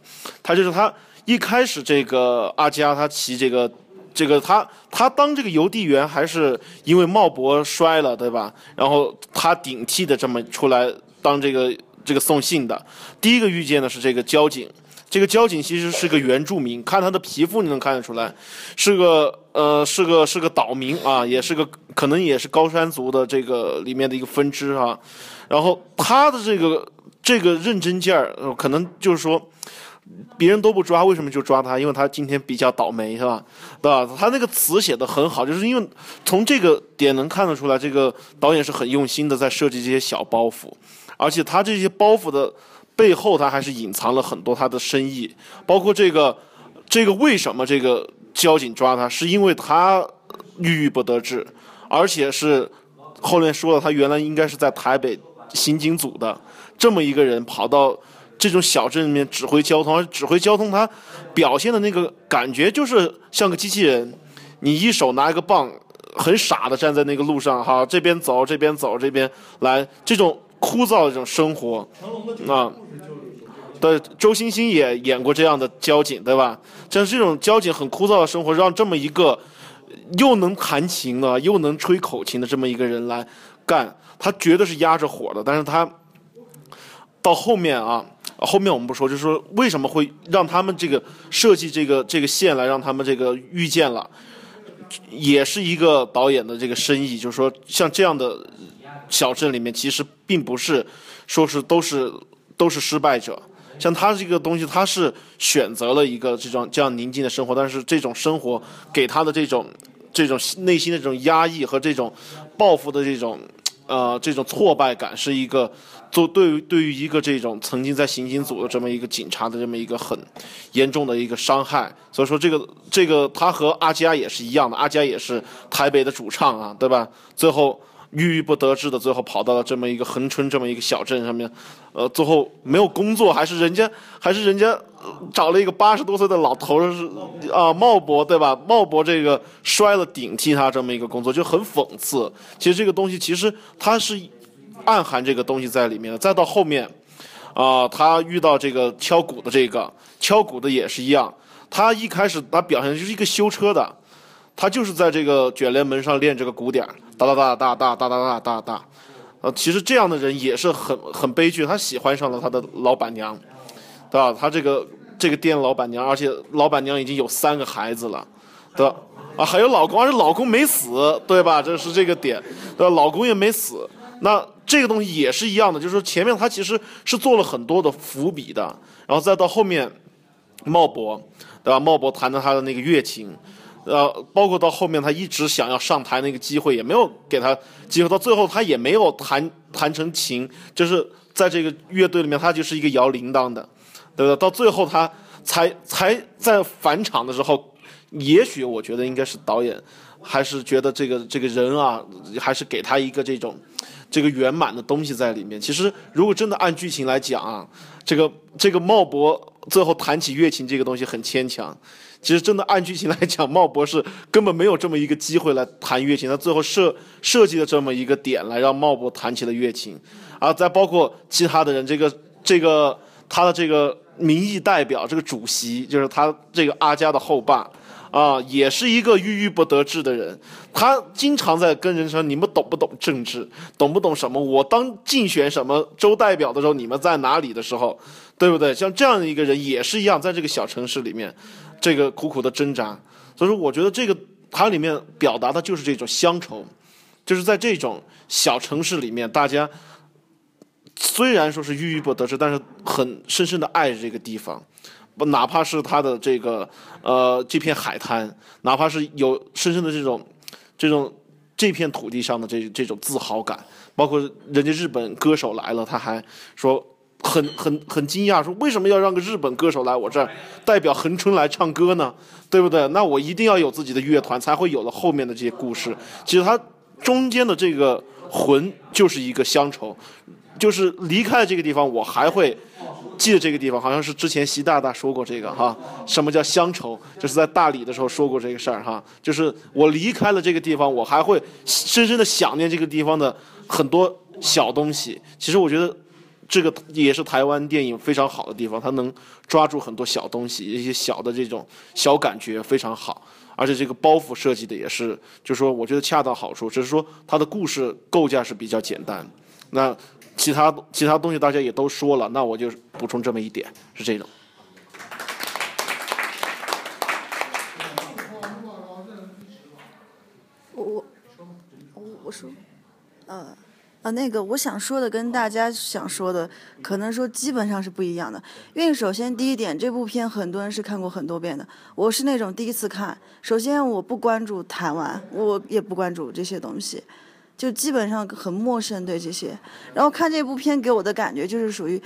他就是他一开始这个阿加他骑这个这个他他当这个邮递员还是因为茂博摔了，对吧？然后他顶替的这么出来当这个。这个送信的，第一个遇见的是这个交警。这个交警其实是个原住民，看他的皮肤你能看得出来，是个呃是个是个岛民啊，也是个可能也是高山族的这个里面的一个分支啊。然后他的这个这个认真劲儿，可能就是说别人都不抓，为什么就抓他？因为他今天比较倒霉，是吧？对吧？他那个词写的很好，就是因为从这个点能看得出来，这个导演是很用心的在设计这些小包袱。而且他这些包袱的背后，他还是隐藏了很多他的深意，包括这个，这个为什么这个交警抓他，是因为他郁郁不得志，而且是后面说了，他原来应该是在台北刑警组的这么一个人，跑到这种小镇里面指挥交通，而指挥交通他表现的那个感觉就是像个机器人，你一手拿一个棒，很傻的站在那个路上，哈，这边走这边走这边来这种。枯燥的这种生活，啊，对，周星星也演过这样的交警，对吧？像这种交警很枯燥的生活，让这么一个又能弹琴的，又能吹口琴的这么一个人来干，他绝对是压着火的。但是他到后面啊，后面我们不说，就是说为什么会让他们这个设计这个这个线来让他们这个遇见了，也是一个导演的这个深意，就是说像这样的。小镇里面其实并不是说是都是都是失败者，像他这个东西，他是选择了一个这种这样宁静的生活，但是这种生活给他的这种这种内心的这种压抑和这种报复的这种呃这种挫败感，是一个做对于对于一个这种曾经在刑警组的这么一个警察的这么一个很严重的一个伤害。所以说这个这个他和阿加也是一样的，阿加也是台北的主唱啊，对吧？最后。郁郁不得志的，最后跑到了这么一个横春这么一个小镇上面，呃，最后没有工作，还是人家还是人家找了一个八十多岁的老头是啊，茂博对吧？茂博这个摔了顶替他这么一个工作，就很讽刺。其实这个东西其实它是暗含这个东西在里面的。再到后面啊，他遇到这个敲鼓的这个敲鼓的也是一样，他一开始他表现就是一个修车的。他就是在这个卷帘门上练这个鼓点哒哒哒哒哒哒哒哒哒哒，呃，其实这样的人也是很很悲剧。他喜欢上了他的老板娘，对吧？他这个这个店老板娘，而且老板娘已经有三个孩子了，对吧？啊，还有老公，而且老公没死，对吧？这是这个点，对吧？老公也没死。那这个东西也是一样的，就是说前面他其实是做了很多的伏笔的，然后再到后面，茂博，对吧？茂博弹的他的那个乐琴。呃，包括到后面，他一直想要上台那个机会，也没有给他机会。到最后，他也没有弹弹成琴，就是在这个乐队里面，他就是一个摇铃铛的，对不对？到最后，他才才在返场的时候，也许我觉得应该是导演，还是觉得这个这个人啊，还是给他一个这种这个圆满的东西在里面。其实如果真的按剧情来讲啊，这个这个茂博最后弹起乐琴这个东西很牵强。其实真的按剧情来讲，茂博士根本没有这么一个机会来弹乐琴，他最后设设计的这么一个点来让茂博弹起了乐琴，啊，再包括其他的人，这个这个他的这个民意代表，这个主席就是他这个阿加的后爸，啊，也是一个郁郁不得志的人，他经常在跟人说你们懂不懂政治，懂不懂什么？我当竞选什么州代表的时候，你们在哪里的时候，对不对？像这样的一个人也是一样，在这个小城市里面。这个苦苦的挣扎，所以说我觉得这个它里面表达的就是这种乡愁，就是在这种小城市里面，大家虽然说是郁郁不得志，但是很深深的爱着这个地方，不哪怕是它的这个呃这片海滩，哪怕是有深深的这种这种这片土地上的这这种自豪感，包括人家日本歌手来了，他还说。很很很惊讶，说为什么要让个日本歌手来我这儿代表恒春来唱歌呢？对不对？那我一定要有自己的乐团，才会有了后面的这些故事。其实它中间的这个魂就是一个乡愁，就是离开了这个地方，我还会记得这个地方。好像是之前习大大说过这个哈，什么叫乡愁？就是在大理的时候说过这个事儿哈，就是我离开了这个地方，我还会深深的想念这个地方的很多小东西。其实我觉得。这个也是台湾电影非常好的地方，它能抓住很多小东西，一些小的这种小感觉非常好，而且这个包袱设计的也是，就是说我觉得恰到好处，只是说它的故事构架是比较简单。那其他其他东西大家也都说了，那我就补充这么一点，是这种。
我我我我说，呃。啊，那个我想说的跟大家想说的，可能说基本上是不一样的。因为首先第一点，这部片很多人是看过很多遍的，我是那种第一次看。首先我不关注台湾，我也不关注这些东西，就基本上很陌生对这些。然后看这部片给我的感觉就是属于，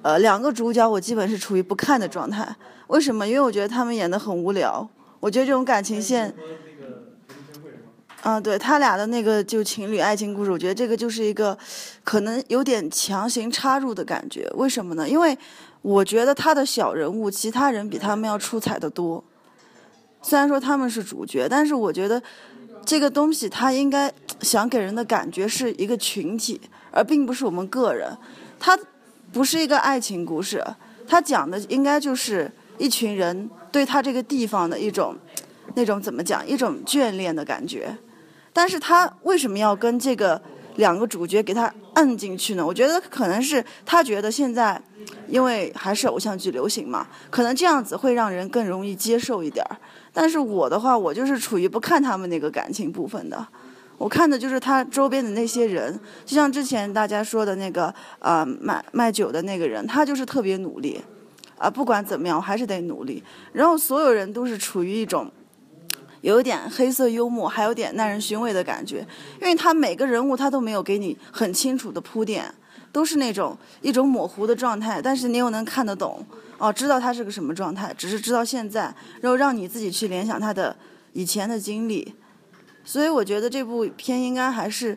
呃，两个主角我基本是处于不看的状态。为什么？因为我觉得他们演的很无聊，我觉得这种感情线。嗯，对他俩的那个就情侣爱情故事，我觉得这个就是一个可能有点强行插入的感觉。为什么呢？因为我觉得他的小人物，其他人比他们要出彩的多。虽然说他们是主角，但是我觉得这个东西他应该想给人的感觉是一个群体，而并不是我们个人。他不是一个爱情故事，他讲的应该就是一群人对他这个地方的一种那种怎么讲，一种眷恋的感觉。但是他为什么要跟这个两个主角给他摁进去呢？我觉得可能是他觉得现在，因为还是偶像剧流行嘛，可能这样子会让人更容易接受一点儿。但是我的话，我就是处于不看他们那个感情部分的，我看的就是他周边的那些人，就像之前大家说的那个啊卖卖酒的那个人，他就是特别努力，啊不管怎么样我还是得努力。然后所有人都是处于一种。有一点黑色幽默，还有点耐人寻味的感觉，因为他每个人物他都没有给你很清楚的铺垫，都是那种一种模糊的状态，但是你又能看得懂，哦，知道他是个什么状态，只是知道现在，然后让你自己去联想他的以前的经历，所以我觉得这部片应该还是，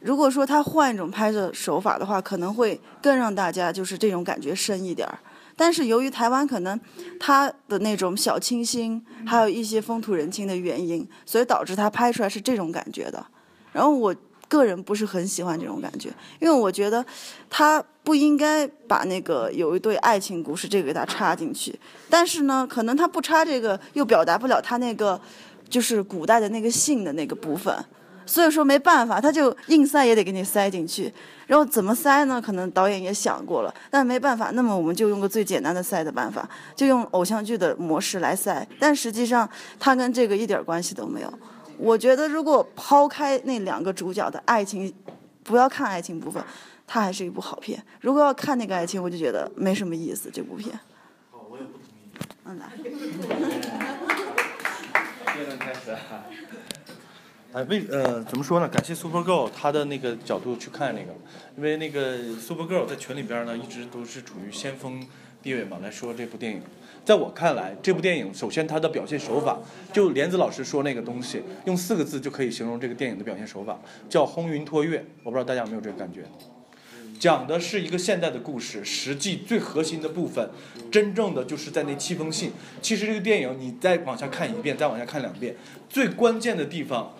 如果说他换一种拍摄手法的话，可能会更让大家就是这种感觉深一点儿。但是由于台湾可能它的那种小清新，还有一些风土人情的原因，所以导致它拍出来是这种感觉的。然后我个人不是很喜欢这种感觉，因为我觉得他不应该把那个有一对爱情故事这个给他插进去。但是呢，可能他不插这个，又表达不了他那个就是古代的那个性的那个部分。所以说没办法，他就硬塞也得给你塞进去。然后怎么塞呢？可能导演也想过了，但没办法。那么我们就用个最简单的塞的办法，就用偶像剧的模式来塞。但实际上，它跟这个一点关系都没有。我觉得，如果抛开那两个主角的爱情，不要看爱情部分，它还是一部好片。如果要看那个爱情，我就觉得没什么意思。这部片。
好，我也不同意。
嗯，来。
辩论开始。
哎，为呃怎么说呢？感谢 Super Girl 他的那个角度去看那个，因为那个 Super Girl 在群里边呢一直都是处于先锋。地位嘛来说这部电影。在我看来，这部电影首先它的表现手法，就莲子老师说那个东西，用四个字就可以形容这个电影的表现手法，叫轰云托月。我不知道大家有没有这个感觉？讲的是一个现代的故事，实际最核心的部分，真正的就是在那七封信。其实这个电影你再往下看一遍，再往下看两遍，最关键的地方，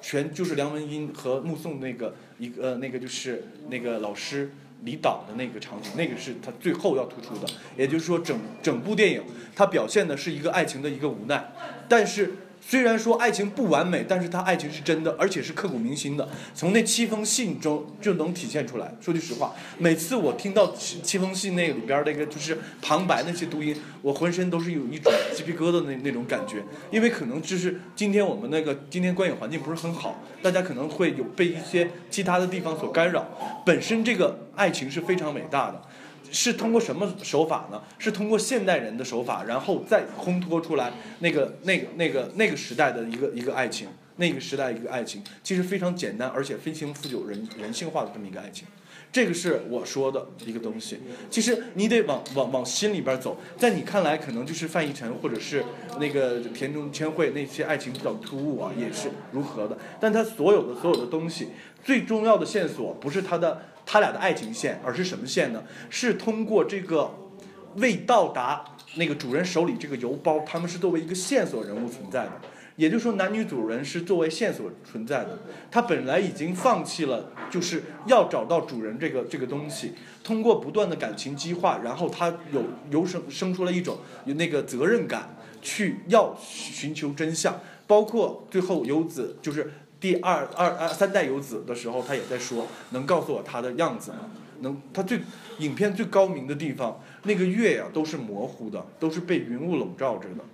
全就是梁文音和目送那个一个那个就是那个老师。离岛的那个场景，那个是他最后要突出的。也就是说，整整部电影，它表现的是一个爱情的一个无奈，但是。虽然说爱情不完美，但是他爱情是真的，而且是刻骨铭心的。从那七封信中就能体现出来。说句实话，每次我听到七七封信那里边那个就是旁白那些读音，我浑身都是有一种鸡皮疙瘩那那种感觉。因为可能就是今天我们那个今天观影环境不是很好，大家可能会有被一些其他的地方所干扰。本身这个爱情是非常伟大的。是通过什么手法呢？是通过现代人的手法，然后再烘托出来那个、那个、那个、那个时代的一个一个爱情，那个时代一个爱情，其实非常简单，而且非常富有人人性化的这么一个爱情。这个是我说的一个东西。其实你得往往往心里边走，在你看来可能就是范逸臣或者是那个田中千惠那些爱情比较突兀啊，也是如何的。但他所有的所有的东西，最重要的线索不是他的。他俩的爱情线，而是什么线呢？是通过这个未到达那个主人手里这个邮包，他们是作为一个线索人物存在的。也就是说，男女主人是作为线索存在的。他本来已经放弃了，就是要找到主人这个这个东西。通过不断的感情激化，然后他有有生生出了一种那个责任感，去要寻求真相。包括最后游子就是。第二二二三代有子的时候，他也在说，能告诉我他的样子吗？能，他最影片最高明的地方，那个月呀都是模糊的，都是被云雾笼罩着的。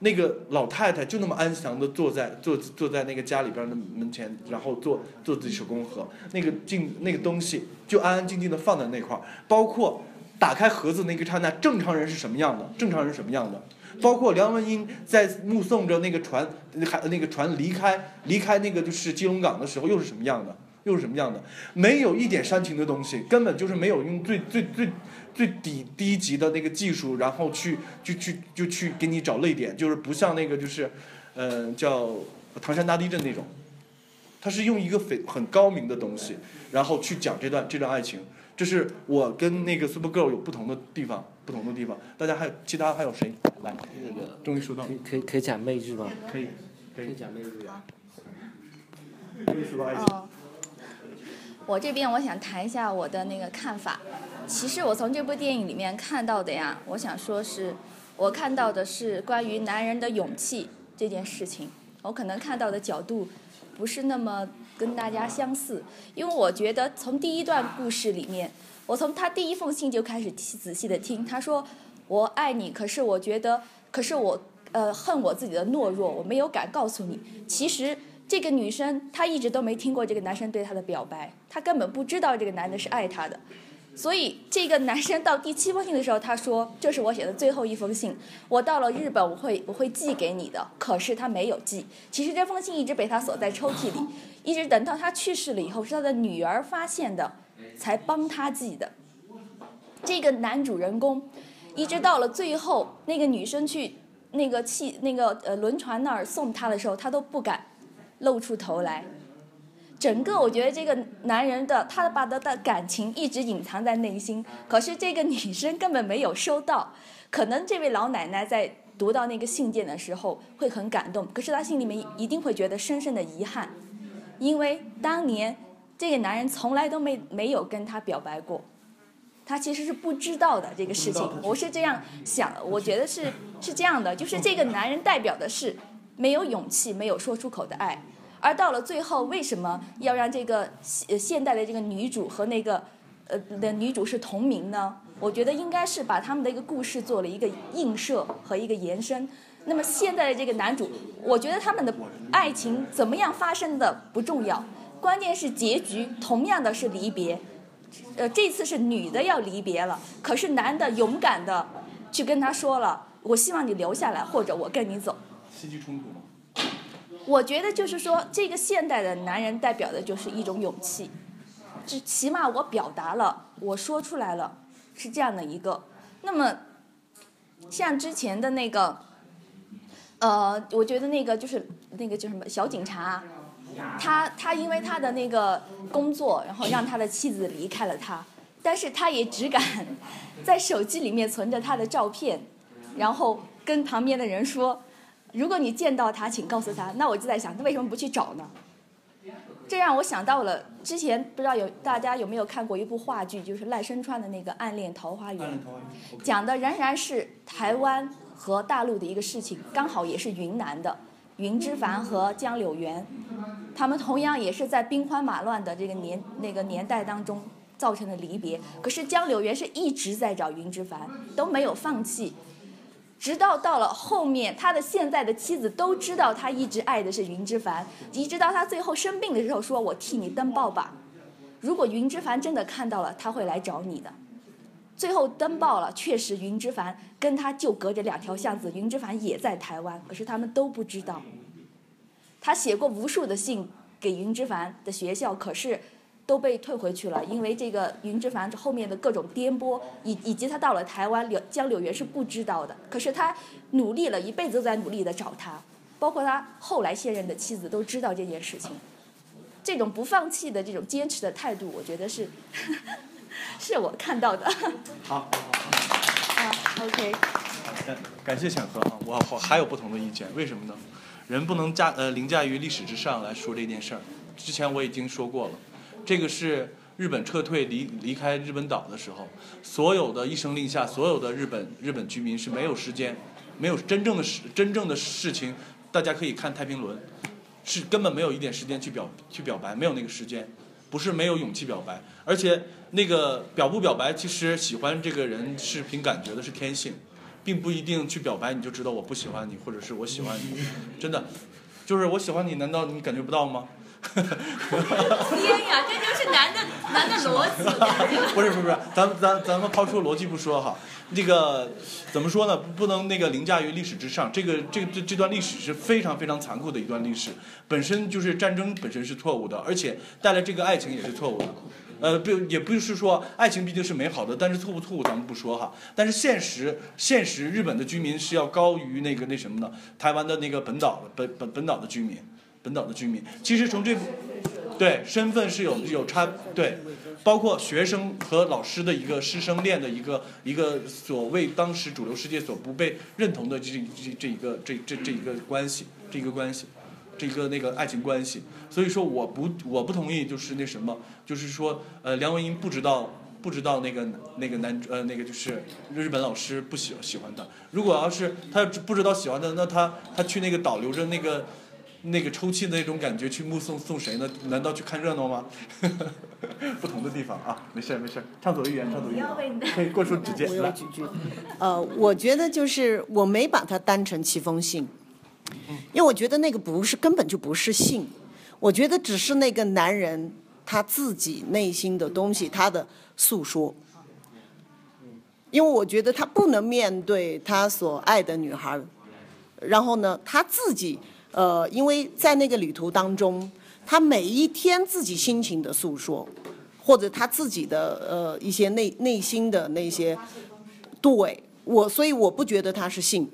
那个老太太就那么安详的坐在坐坐在那个家里边的门前，然后做做自己手工盒，那个镜那个东西就安安静静的放在那块儿。包括打开盒子那个刹那，正常人是什么样的？正常人什么样的？包括梁文音在目送着那个船，海那个船离开离开那个就是基隆港的时候，又是什么样的？又是什么样的？没有一点煽情的东西，根本就是没有用最最最最低低级的那个技术，然后去就去就去给你找泪点，就是不像那个就是，呃，叫唐山大地震那种，他是用一个非很高明的东西，然后去讲这段这段爱情。这是我跟那个 Super Girl 有不同的地方，不同的地方。大家还有其他还有谁来？那个终于说到。
可以可以讲媚剧吗？
可以，
可以讲媚剧。
哦，
我这边我想谈一下我的那个看法。其实我从这部电影里面看到的呀，我想说是，我看到的是关于男人的勇气这件事情。我可能看到的角度不是那么。跟大家相似，因为我觉得从第一段故事里面，我从他第一封信就开始仔细的听。他说：“我爱你，可是我觉得，可是我呃恨我自己的懦弱，我没有敢告诉你。其实这个女生她一直都没听过这个男生对她的表白，她根本不知道这个男的是爱她的。”所以这个男生到第七封信的时候，他说：“这是我写的最后一封信，我到了日本，我会我会寄给你的。”可是他没有寄。其实这封信一直被他锁在抽屉里，一直等到他去世了以后，是他的女儿发现的，才帮他寄的。这个男主人公，一直到了最后，那个女生去那个汽那个呃轮船那儿送他的时候，他都不敢露出头来。整个我觉得这个男人的他把他的感情一直隐藏在内心，可是这个女生根本没有收到。可能这位老奶奶在读到那个信件的时候会很感动，可是她心里面一定会觉得深深的遗憾，因为当年这个男人从来都没没有跟她表白过，他其实是不知道的这个事情。我是这样想，我觉得是是这样的，就是这个男人代表的是没有勇气、没有说出口的爱。而到了最后，为什么要让这个现现代的这个女主和那个呃的女主是同名呢？我觉得应该是把他们的一个故事做了一个映射和一个延伸。那么现在的这个男主，我觉得他们的爱情怎么样发生的不重要，关键是结局同样的是离别。呃，这次是女的要离别了，可是男的勇敢的去跟他说了：“我希望你留下来，或者我跟你走。”
戏剧冲突吗？
我觉得就是说，这个现代的男人代表的就是一种勇气，至起码我表达了，我说出来了，是这样的一个。那么像之前的那个，呃，我觉得那个就是那个叫什么小警察，他他因为他的那个工作，然后让他的妻子离开了他，但是他也只敢在手机里面存着他的照片，然后跟旁边的人说，如果你见到他，请告诉他。那我就在想，他为什么不去找呢？这让我想到了之前不知道有大家有没有看过一部话剧，就是赖声川的那个《暗恋桃花源》，讲的仍然是台湾和大陆的一个事情，刚好也是云南的云之凡和江柳园，他们同样也是在兵荒马乱的这个年那个年代当中造成的离别。可是江柳园是一直在找云之凡，都没有放弃。直到到了后面，他的现在的妻子都知道他一直爱的是云之凡，一直到他最后生病的时候，说我替你登报吧。如果云之凡真的看到了，他会来找你的。最后登报了，确实云之凡跟他就隔着两条巷子，云之凡也在台湾，可是他们都不知道。他写过无数的信给云之凡的学校，可是。都被退回去了，因为这个云之凡后面的各种颠簸，以以及他到了台湾，柳江柳原是不知道的。可是他努力了一辈子都在努力的找他，包括他后来现任的妻子都知道这件事情。这种不放弃的这种坚持的态度，我觉得是是我看到的。
好。
啊，OK。
感感谢浅和啊，我我还有不同的意见，为什么呢？人不能驾呃凌驾于历史之上来说这件事儿。之前我已经说过了。这个是日本撤退离离开日本岛的时候，所有的一声令下，所有的日本日本居民是没有时间，没有真正的事真正的事情，大家可以看太平轮，是根本没有一点时间去表去表白，没有那个时间，不是没有勇气表白，而且那个表不表白，其实喜欢这个人是凭感觉的，是天性，并不一定去表白你就知道我不喜欢你，或者是我喜欢你，真的，就是我喜欢你，难道你感觉不到吗？
天呀，这就是男的男的逻辑。
不是不是不是，咱咱咱们抛出逻辑不说哈，这个怎么说呢？不能那个凌驾于历史之上。这个这这这段历史是非常非常残酷的一段历史，本身就是战争本身是错误的，而且带来这个爱情也是错误的。呃，不也不是说爱情毕竟是美好的，但是错不错误咱们不说哈。但是现实现实，日本的居民是要高于那个那什么的，台湾的那个本岛的本本本岛的居民。本岛的居民，其实从这，对身份是有有差，对，包括学生和老师的一个师生恋的一个一个所谓当时主流世界所不被认同的这这这一个这这这一个关系，这一个关系，这个那个爱情关系。所以说我不我不同意，就是那什么，就是说呃梁文音不知道不知道那个那个男呃那个就是日本老师不喜喜欢他。如果要是他不知道喜欢他，那他他去那个导流着那个。那个抽泣的那种感觉，去目送送谁呢？难道去看热闹吗？不同的地方啊，没事没事，畅所欲言，畅所欲言，可以过出直接 来。
呃，我觉得就是我没把它当成七封信，因为我觉得那个不是根本就不是性，我觉得只是那个男人他自己内心的东西，他的诉说。因为我觉得他不能面对他所爱的女孩，然后呢，他自己。呃，因为在那个旅途当中，他每一天自己心情的诉说，或者他自己的呃一些内内心的那些，对我，所以我不觉得他是性，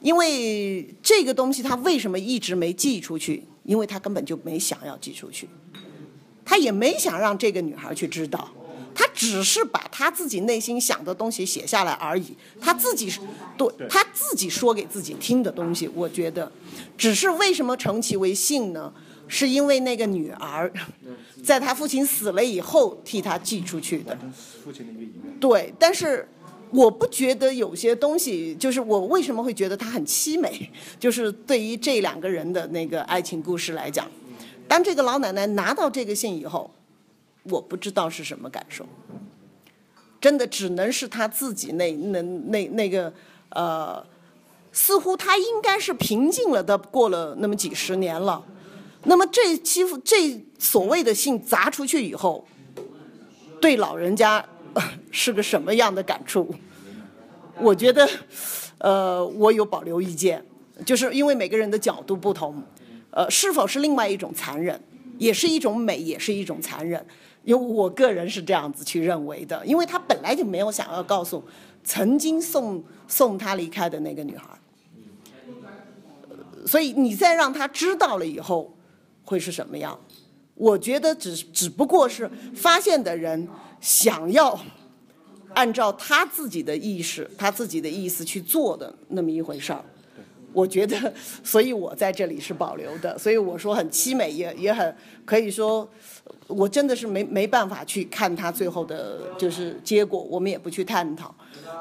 因为这个东西他为什么一直没寄出去？因为他根本就没想要寄出去，他也没想让这个女孩去知道。他只是把他自己内心想的东西写下来而已，他自己对他自己说给自己听的东西，我觉得，只是为什么称其为信呢？是因为那个女儿，在他父亲死了以后替他寄出去的。父亲的一个遗愿。对，但是我不觉得有些东西，就是我为什么会觉得它很凄美，就是对于这两个人的那个爱情故事来讲，当这个老奶奶拿到这个信以后。我不知道是什么感受，真的只能是他自己那那那那个呃，似乎他应该是平静了的，过了那么几十年了。那么这欺负这所谓的信砸出去以后，对老人家 是个什么样的感触？我觉得，呃，我有保留意见，就是因为每个人的角度不同，呃，是否是另外一种残忍，也是一种美，也是一种残忍。因为我个人是这样子去认为的，因为他本来就没有想要告诉曾经送送他离开的那个女孩。所以你再让他知道了以后，会是什么样？我觉得只只不过是发现的人想要按照他自己的意识、他自己的意思去做的那么一回事儿。我觉得，所以我在这里是保留的。所以我说很凄美，也也很可以说，我真的是没没办法去看他最后的就是结果，我们也不去探讨。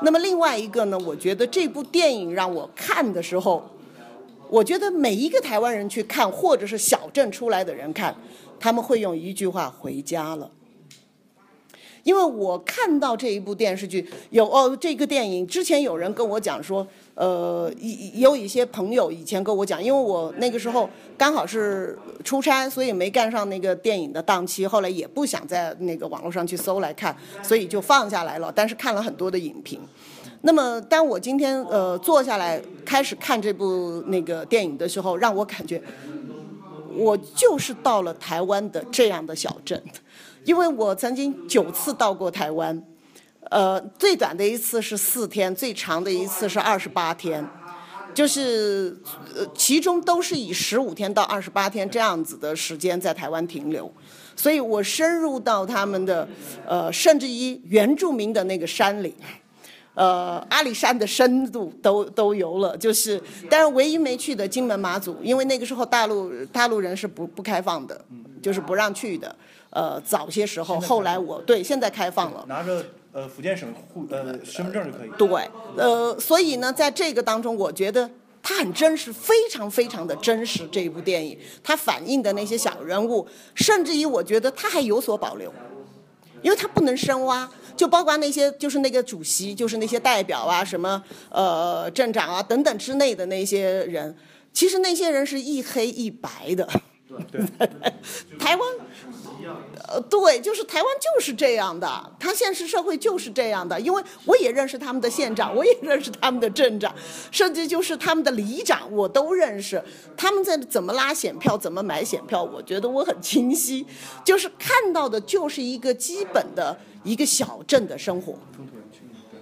那么另外一个呢，我觉得这部电影让我看的时候，我觉得每一个台湾人去看，或者是小镇出来的人看，他们会用一句话：“回家了。”因为我看到这一部电视剧有哦，这个电影之前有人跟我讲说，呃，有一些朋友以前跟我讲，因为我那个时候刚好是出差，所以没赶上那个电影的档期，后来也不想在那个网络上去搜来看，所以就放下来了。但是看了很多的影评。那么当我今天呃坐下来开始看这部那个电影的时候，让我感觉我就是到了台湾的这样的小镇。因为我曾经九次到过台湾，呃，最短的一次是四天，最长的一次是二十八天，就是呃，其中都是以十五天到二十八天这样子的时间在台湾停留，所以我深入到他们的呃，甚至于原住民的那个山里，呃，阿里山的深度都都游了，就是，但是唯一没去的金门马祖，因为那个时候大陆大陆人是不不开放的，就是不让去的。呃，早些时候，后来我对现在开放了，
拿着呃福建省户呃身份证就可以。
对，呃，所以呢，在这个当中，我觉得它很真实，非常非常的真实。这一部电影，它反映的那些小人物，甚至于我觉得它还有所保留，因为它不能深挖，就包括那些就是那个主席，就是那些代表啊，什么呃镇长啊等等之类的那些人，其实那些人是一黑一白的。
对，
台湾。呃，对，就是台湾就是这样的，他现实社会就是这样的。因为我也认识他们的县长，我也认识他们的镇长，甚至就是他们的里长，我都认识。他们在怎么拉选票，怎么买选票，我觉得我很清晰。就是看到的，就是一个基本的一个小镇的生活。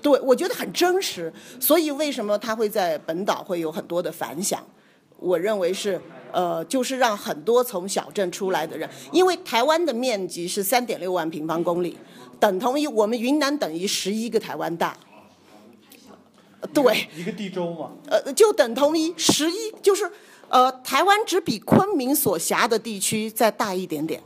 对，我觉得很真实。所以为什么他会在本岛会有很多的反响？我认为是。呃，就是让很多从小镇出来的人，因为台湾的面积是三点六万平方公里，等同于我们云南等于十一个台湾大。对。
一个地州嘛。
呃，就等同于十一，就是呃，台湾只比昆明所辖的地区再大一点点，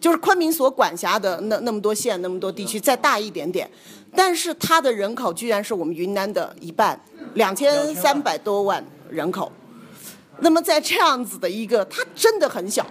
就是昆明所管辖的那那么多县、那么多地区再大一点点，但是它的人口居然是我们云南的一半，两千三百多万人口。那么在这样子的一个，它真的很小，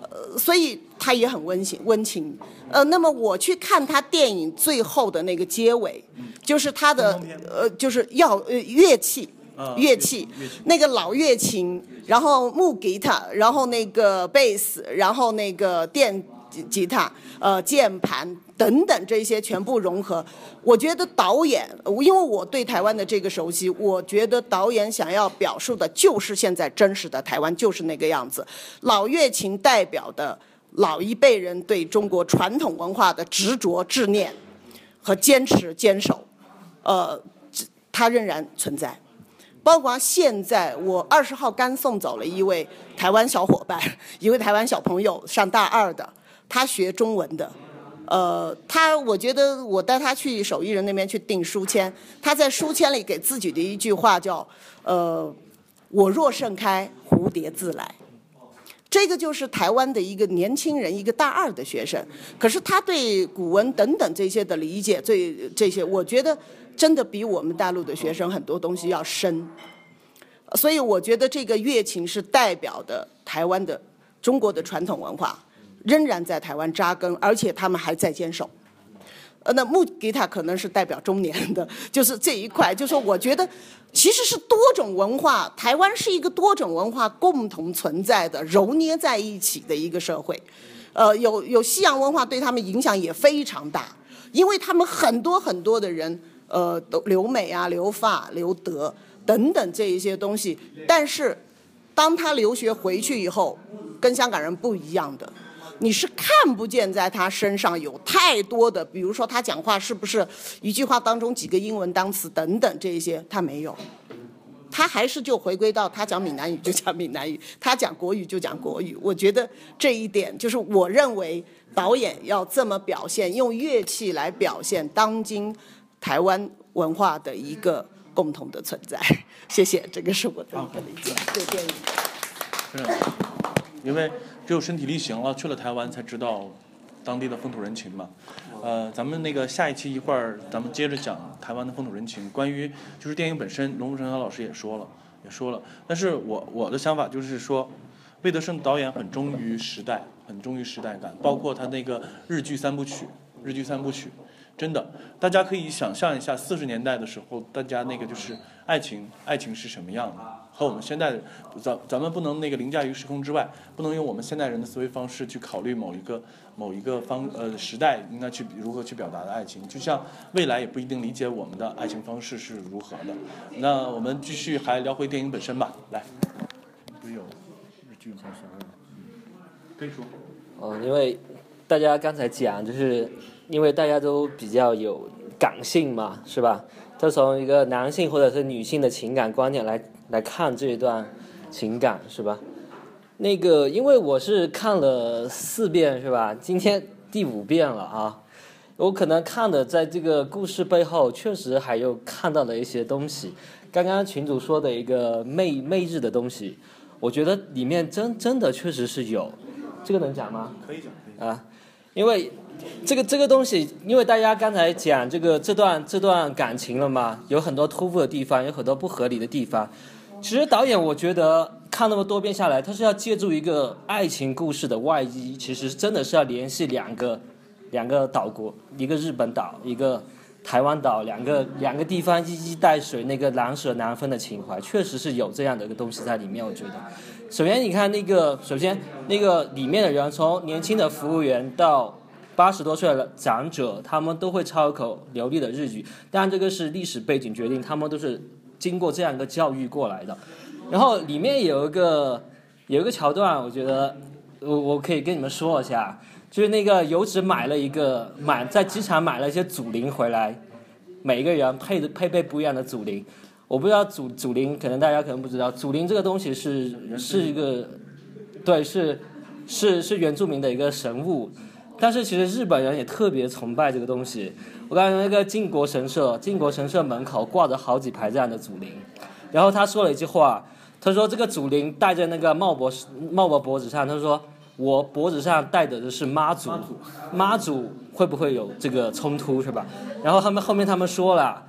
呃，所以它也很温馨温情。呃，那么我去看他电影最后的那个结尾，就是他的呃，就是要呃乐器，乐器，那个老乐琴，然后木吉他，然后那个贝斯，然后那个电吉他，呃，键盘。等等，这些全部融合，我觉得导演，因为我对台湾的这个熟悉，我觉得导演想要表述的就是现在真实的台湾，就是那个样子。老乐琴代表的老一辈人对中国传统文化的执着、执念和坚持、坚守，呃，它仍然存在。包括现在，我二十号刚送走了一位台湾小伙伴，一位台湾小朋友，上大二的，他学中文的。呃，他我觉得我带他去手艺人那边去订书签，他在书签里给自己的一句话叫“呃，我若盛开，蝴蝶自来”。这个就是台湾的一个年轻人，一个大二的学生，可是他对古文等等这些的理解，这这些我觉得真的比我们大陆的学生很多东西要深。所以我觉得这个乐琴是代表的台湾的中国的传统文化。仍然在台湾扎根，而且他们还在坚守。呃，那木吉他可能是代表中年的，就是这一块。就说我觉得，其实是多种文化，台湾是一个多种文化共同存在的、揉捏在一起的一个社会。呃，有有西洋文化对他们影响也非常大，因为他们很多很多的人，呃，都留美啊、留法、留德等等这一些东西。但是，当他留学回去以后，跟香港人不一样的。你是看不见在他身上有太多的，比如说他讲话是不是一句话当中几个英文单词等等这些，他没有。他还是就回归到他讲闽南语就讲闽南语，他讲国语就讲国语。我觉得这一点就是我认为导演要这么表现，用乐器来表现当今台湾文化的一个共同的存在。谢谢，这个是我的一个理解。对电影，
因为只有身体力行了，去了台湾才知道当地的风土人情嘛。呃，咱们那个下一期一会儿，咱们接着讲台湾的风土人情。关于就是电影本身，龙福成老师也说了，也说了。但是我我的想法就是说，魏德胜导演很忠于时代，很忠于时代感，包括他那个日剧三部曲，日剧三部曲，真的，大家可以想象一下四十年代的时候，大家那个就是爱情，爱情是什么样的。和我们现代，咱咱们不能那个凌驾于时空之外，不能用我们现代人的思维方式去考虑某一个某一个方呃时代应该去如何去表达的爱情，就像未来也不一定理解我们的爱情方式是如何的。那我们继续还聊回电影本身吧，来。不是有日剧吗？可以说。
哦，因为大家刚才讲，就是因为大家都比较有感性嘛，是吧？就从一个男性或者是女性的情感观点来。来看这一段情感是吧？那个，因为我是看了四遍是吧？今天第五遍了啊！我可能看的在这个故事背后，确实还有看到了一些东西。刚刚群主说的一个媚媚日的东西，我觉得里面真真的确实是有。这个能讲吗？
可以讲。
啊，因为这个这个东西，因为大家刚才讲这个这段这段感情了嘛，有很多突兀的地方，有很多不合理的地方。其实导演，我觉得看那么多遍下来，他是要借助一个爱情故事的外衣，其实真的是要联系两个两个岛国，一个日本岛，一个台湾岛，两个两个地方一衣带水，那个难舍难分的情怀，确实是有这样的一个东西在里面。我觉得，首先你看那个，首先那个里面的人，从年轻的服务员到八十多岁的长者，他们都会操口流利的日语，当然这个是历史背景决定，他们都是。经过这样一个教育过来的，然后里面有一个有一个桥段，我觉得我我可以跟你们说一下，就是那个游子买了一个买在机场买了一些祖灵回来，每个人配的配备不一样的祖灵，我不知道祖祖灵可能大家可能不知道，祖灵这个东西是是一个对是是是原住民的一个神物，但是其实日本人也特别崇拜这个东西。我刚才那个靖国神社，靖国神社门口挂着好几排这样的祖灵，然后他说了一句话，他说这个祖灵戴在那个茂伯茂伯脖子上，他说我脖子上戴的的是妈祖，妈祖会不会有这个冲突是吧？然后他们后面他们说了，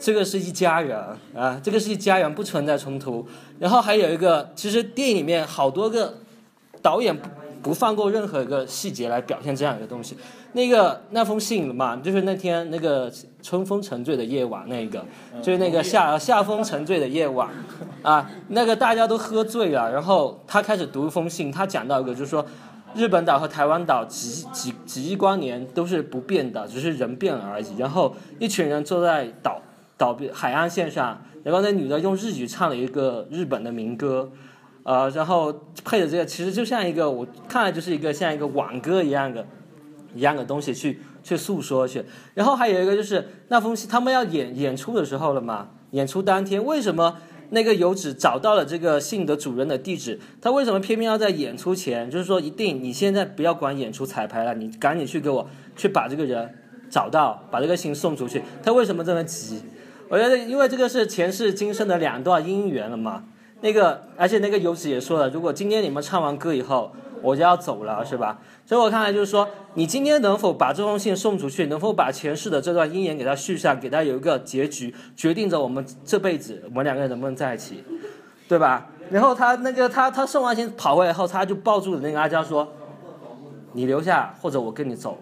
这个是一家人啊，这个是一家人不存在冲突。然后还有一个，其实电影里面好多个导演不不放过任何一个细节来表现这样一个东西。那个那封信嘛，就是那天那个春风沉醉的夜晚，那个就是那个夏夏风沉醉的夜晚，啊，那个大家都喝醉了，然后他开始读一封信，他讲到一个就是说，日本岛和台湾岛几几几亿光年都是不变的，只是人变了而已。然后一群人坐在岛岛边海岸线上，然后那女的用日语唱了一个日本的民歌，呃，然后配的这个其实就像一个我看来就是一个像一个挽歌一样的。一样的东西去去诉说去，然后还有一个就是那封信，他们要演演出的时候了嘛？演出当天，为什么那个游子找到了这个信的主人的地址？他为什么偏偏要在演出前？就是说，一定你现在不要管演出彩排了，你赶紧去给我去把这个人找到，把这个信送出去。他为什么这么急？我觉得，因为这个是前世今生的两段姻缘了嘛。那个，而且那个游子也说了，如果今天你们唱完歌以后。我就要走了，是吧？所以我看来就是说，你今天能否把这封信送出去，能否把前世的这段姻缘给他续上，给他有一个结局，决定着我们这辈子我们两个人能不能在一起，对吧？然后他那个他他送完信跑回来后，他就抱住了那个阿娇说：“你留下，或者我跟你走。”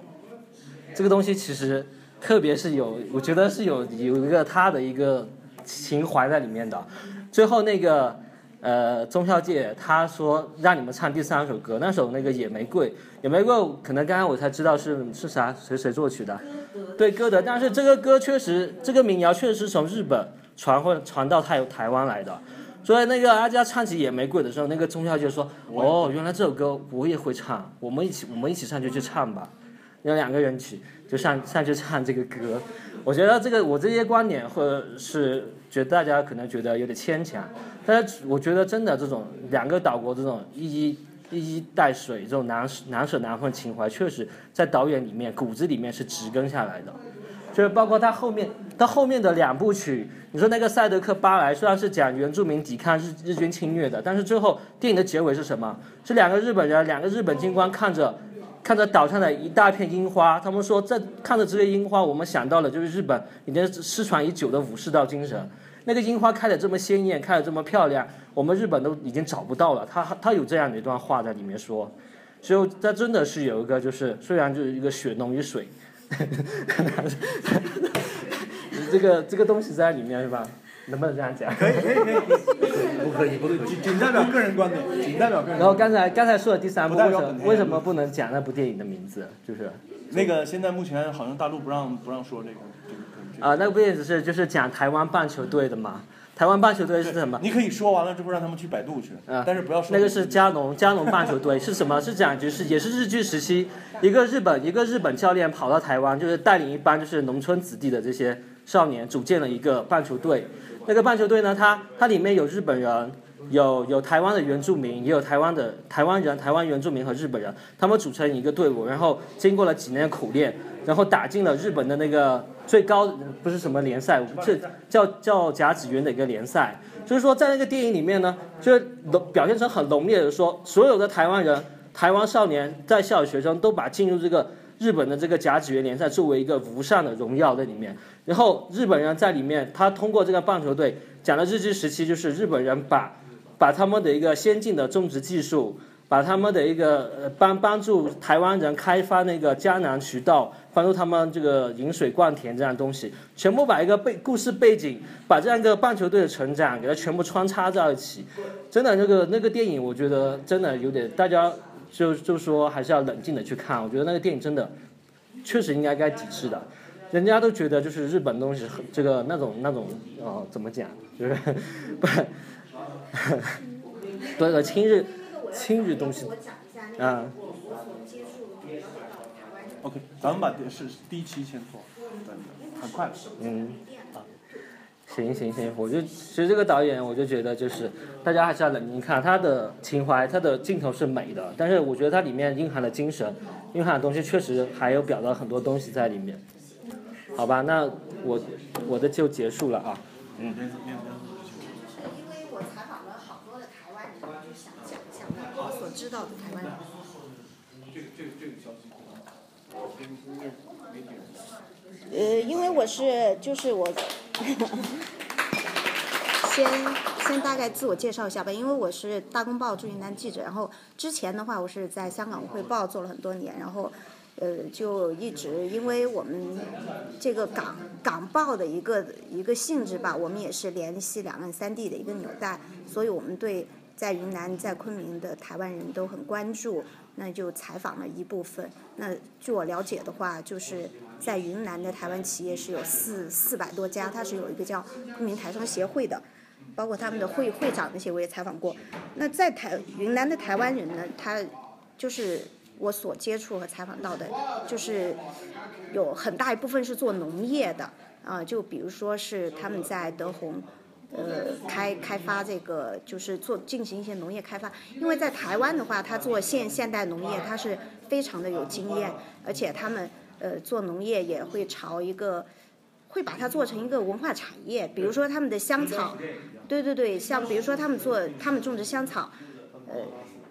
这个东西其实特别是有，我觉得是有有一个他的一个情怀在里面的。最后那个。呃，钟孝介他说让你们唱第三首歌，那首那个野玫瑰，野玫瑰可能刚刚我才知道是是啥，谁谁作曲的？对，歌德。但是这个歌确实，这个民谣确实是从日本传或传到台台湾来的，所以那个阿佳唱起《野玫瑰》的时候，那个钟晓就说：“哦，原来这首歌我也会唱，我们一起我们一起上去去唱吧。”有两个人去就上上去唱这个歌。我觉得这个我这些观点或者是觉得大家可能觉得有点牵强，但是我觉得真的这种两个岛国这种一衣一衣带水这种难难舍难分情怀，确实在导演里面骨子里面是植根下来的。就是包括他后面，他后面的两部曲，你说那个《赛德克·巴莱》虽然是讲原住民抵抗日日军侵略的，但是最后电影的结尾是什么？是两个日本人，两个日本军官看着看着岛上的一大片樱花，他们说这看着这些樱花，我们想到了就是日本已经失传已久的武士道精神。那个樱花开的这么鲜艳，开的这么漂亮，我们日本都已经找不到了。他他有这样的一段话在里面说，所以他真的是有一个就是虽然就是一个血浓于水。这个这个东西在里面是吧？能不能这样讲？
可以可以可以，不可以不可以，仅仅代表个人观点，仅代表个人。
然后刚才刚才说的第三部，为什么为什么不能讲那部电影的名字？就是
那个现在目前好像大陆不让不让说这个这个。
啊，那部电影是就是讲台湾棒球队的嘛？台湾棒球队是什么？
你可以说完了之后让他们去百度去，但是不要说。
那个是加农加农棒球队是什么？是讲就是也是日据时期，一个日本一个日本教练跑到台湾，就是带领一帮就是农村子弟的这些少年，组建了一个棒球队。那个棒球队呢，它它里面有日本人，有有台湾的原住民，也有台湾的台湾人、台湾原住民和日本人，他们组成一个队伍，然后经过了几年苦练，然后打进了日本的那个。最高不是什么联赛，是叫叫甲子园的一个联赛。就是说，在那个电影里面呢，就是表现成很浓烈的说，所有的台湾人、台湾少年在校的学生都把进入这个日本的这个甲子园联赛作为一个无上的荣耀在里面。然后日本人在里面，他通过这个棒球队讲的日治时期，就是日本人把把他们的一个先进的种植技术。把他们的一个呃帮帮助台湾人开发那个江南渠道，帮助他们这个引水灌田这样东西，全部把一个背故事背景，把这样一个棒球队的成长给它全部穿插在一起，真的那个那个电影，我觉得真的有点，大家就就说还是要冷静的去看，我觉得那个电影真的确实应该该抵制的，人家都觉得就是日本东西很这个那种那种哦怎么讲就是不，对个亲日。亲日东西，啊。
OK，咱们把是第一期先做，很快。
嗯。行行行，我就其实这个导演，我就觉得就是大家还是要冷静看他的情怀，他的镜头是美的，但是我觉得它里面蕴含的精神，蕴含的东西确实还有表达很多东西在里面。好吧，那我我的就结束了啊。嗯。
知道的台湾人。呃，因为我是就是我，先先大概自我介绍一下吧。因为我是大公报驻云南记者，然后之前的话我是在香港汇报做了很多年，然后呃就一直因为我们这个港港报的一个一个性质吧，我们也是联系两岸三地的一个纽带，所以我们对。在云南，在昆明的台湾人都很关注，那就采访了一部分。那据我了解的话，就是在云南的台湾企业是有四四百多家，它是有一个叫昆明台商协会的，包括他们的会会长那些我也采访过。那在台云南的台湾人呢，他就是我所接触和采访到的，就是有很大一部分是做农业的啊，就比如说是他们在德宏。呃，开开发这个就是做进行一些农业开发，因为在台湾的话，他做现现代农业，他是非常的有经验，而且他们呃做农业也会朝一个，会把它做成一个文化产业，比如说他们的香草，对对对，像比如说他们做他们种植香草，呃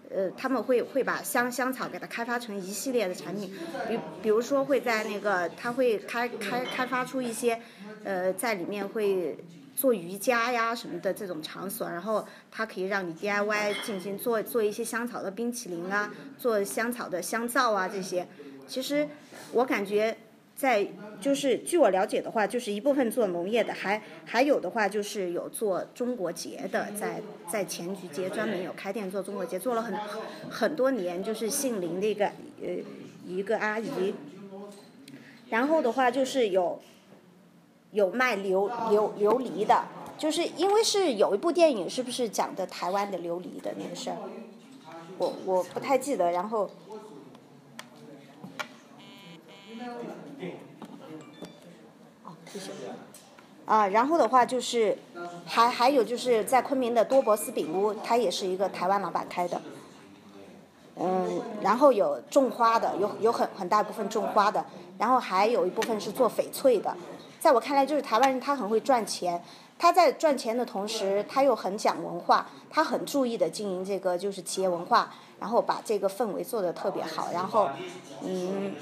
呃他们会会把香香草给它开发成一系列的产品，比比如说会在那个他会开开开发出一些，呃在里面会。做瑜伽呀什么的这种场所，然后它可以让你 DIY 进行做做一些香草的冰淇淋啊，做香草的香皂啊这些。其实我感觉在就是据我了解的话，就是一部分做农业的，还还有的话就是有做中国结的，在在前局街专门有开店做中国结，做了很很多年，就是姓林的一个呃一个阿姨。然后的话就是有。有卖琉琉琉璃的，就是因为是有一部电影，是不是讲的台湾的琉璃的那个事儿？我我不太记得，然后。啊，然后的话就是，还还有就是在昆明的多博斯饼屋，它也是一个台湾老板开的。嗯，然后有种花的，有有很很大一部分种花的，然后还有一部分是做翡翠的。在我看来，就是台湾人他很会赚钱，他在赚钱的同时，他又很讲文化，他很注意的经营这个就是企业文化，然后把这个氛围做得特别好，然后，嗯，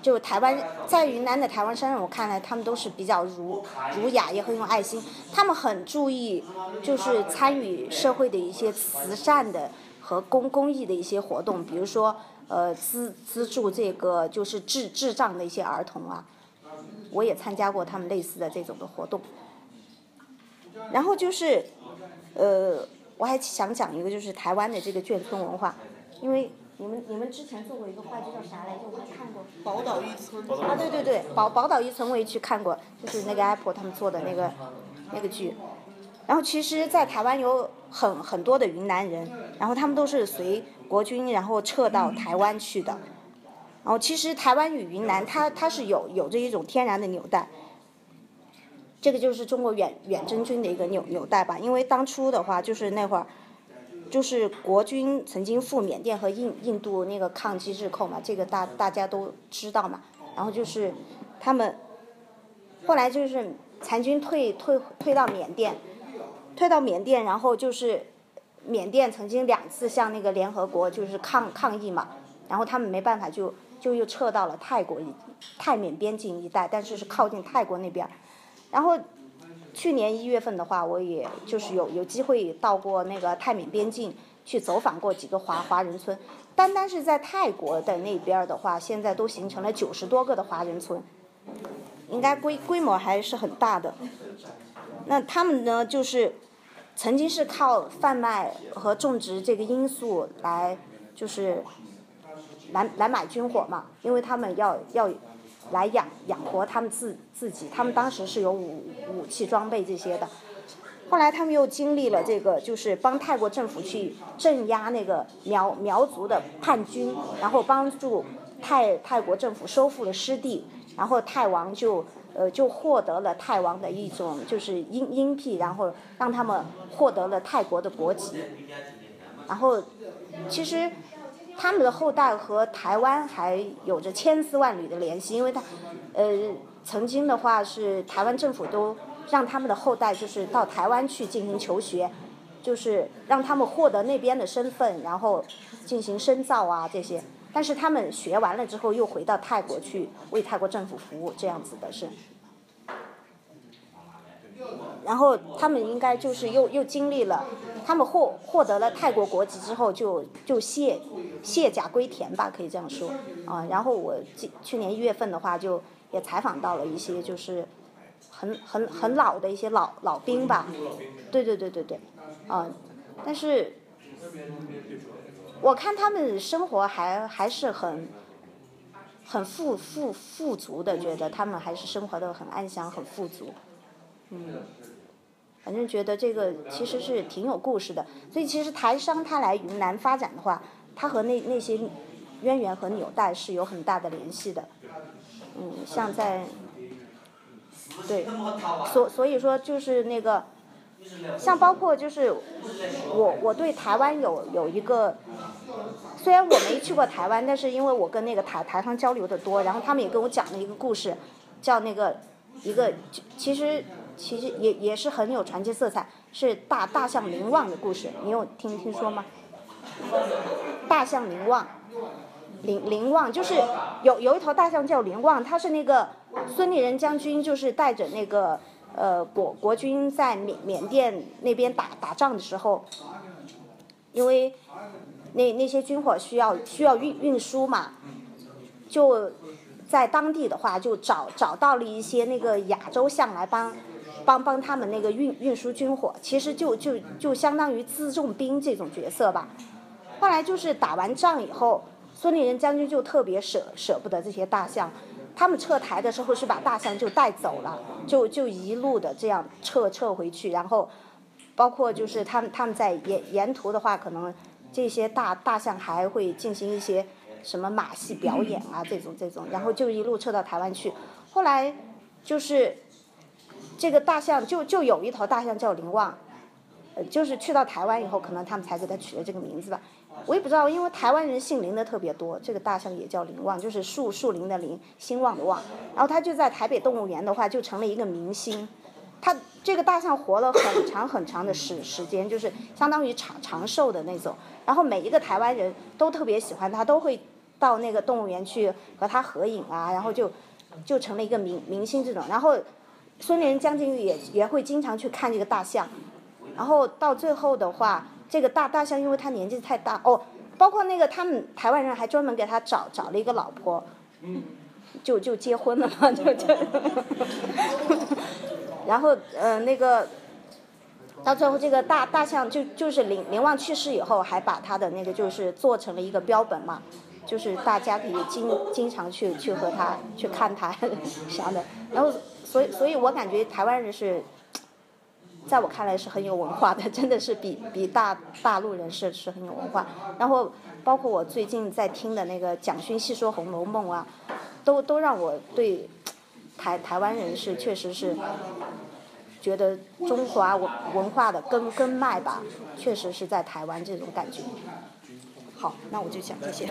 就台湾在云南的台湾商人，我看来他们都是比较儒儒雅，也很有爱心，他们很注意就是参与社会的一些慈善的。和公公益的一些活动，比如说，呃，资资助这个就是智智障的一些儿童啊，我也参加过他们类似的这种的活动。然后就是，呃，我还想讲一个，就是台湾的这个眷村文化，因为你们你们之前做过一个话剧叫啥来着？我还看过。
宝岛一村。
啊，对对对，宝宝岛一村我也去看过，就是那个 Apple 他们做的那个那个剧。然后其实，在台湾有很很多的云南人，然后他们都是随国军然后撤到台湾去的。然后其实台湾与云南，它它是有有着一种天然的纽带。这个就是中国远远征军的一个纽纽带吧，因为当初的话就是那会儿，就是国军曾经赴缅甸和印印度那个抗击日寇嘛，这个大大家都知道嘛。然后就是他们后来就是残军退退退到缅甸。退到缅甸，然后就是缅甸曾经两次向那个联合国就是抗抗议嘛，然后他们没办法就就又撤到了泰国一泰缅边境一带，但是是靠近泰国那边。然后去年一月份的话，我也就是有有机会到过那个泰缅边境去走访过几个华华人村，单单是在泰国的那边的话，现在都形成了九十多个的华人村，应该规规模还是很大的。那他们呢，就是。曾经是靠贩卖和种植这个罂粟来，就是来来买军火嘛，因为他们要要来养养活他们自自己，他们当时是有武武器装备这些的。后来他们又经历了这个，就是帮泰国政府去镇压那个苗苗族的叛军，然后帮助泰泰国政府收复了失地，然后泰王就。呃，就获得了泰王的一种就是荫荫庇，然后让他们获得了泰国的国籍。然后，其实他们的后代和台湾还有着千丝万缕的联系，因为他，呃，曾经的话是台湾政府都让他们的后代就是到台湾去进行求学，就是让他们获得那边的身份，然后进行深造啊这些。但是他们学完了之后，又回到泰国去为泰国政府服务，这样子的是。然后他们应该就是又又经历了，他们获获得了泰国国籍之后，就就卸卸甲归田吧，可以这样说啊。然后我去年一月份的话，就也采访到了一些就是很很很老的一些老老兵吧，对对对对对，啊，但是。我看他们生活还还是很，很富富富足的，觉得他们还是生活的很安详，很富足，嗯，反正觉得这个其实是挺有故事的。所以其实台商他来云南发展的话，他和那那些渊源和纽带是有很大的联系的，嗯，像在，对，所所以说就是那个。像包括就是我我对台湾有有一个，虽然我没去过台湾，但是因为我跟那个台台商交流的多，然后他们也跟我讲了一个故事，叫那个一个其实其实也也是很有传奇色彩，是大大象林旺的故事，你有听听说吗？大象林旺，林林旺就是有有一头大象叫林旺，他是那个孙立人将军，就是带着那个。呃，国国军在缅缅甸那边打打仗的时候，因为那那些军火需要需要运运输嘛，就在当地的话就找找到了一些那个亚洲象来帮帮帮他们那个运运输军火，其实就就就相当于辎重兵这种角色吧。后来就是打完仗以后，孙立人将军就特别舍舍不得这些大象。他们撤台的时候是把大象就带走了，就就一路的这样撤撤回去，然后包括就是他们他们在沿沿途的话，可能这些大大象还会进行一些什么马戏表演啊这种这种，然后就一路撤到台湾去。后来就是这个大象就就有一头大象叫林旺，呃，就是去到台湾以后，可能他们才给它取了这个名字吧。我也不知道，因为台湾人姓林的特别多，这个大象也叫林旺，就是树树林的林，兴旺的旺。然后它就在台北动物园的话，就成了一个明星。它这个大象活了很长很长的时时间，就是相当于长长寿的那种。然后每一个台湾人都特别喜欢它，都会到那个动物园去和它合影啊，然后就就成了一个明明星这种。然后孙连将军也也会经常去看这个大象。然后到最后的话。这个大大象，因为他年纪太大哦，包括那个他们台湾人还专门给他找找了一个老婆，就就结婚了嘛，就就，然后呃那个，到最后这个大大象就就是林林旺去世以后，还把他的那个就是做成了一个标本嘛，就是大家可以经经常去去和他去看他 啥的，然后所以所以我感觉台湾人是。在我看来是很有文化的，真的是比比大大陆人是是很有文化。然后包括我最近在听的那个蒋勋细说《红楼梦》啊，都都让我对台台湾人是确实是觉得中华文文化的根根脉吧，确实是在台湾这种感觉。好，那我就讲这些。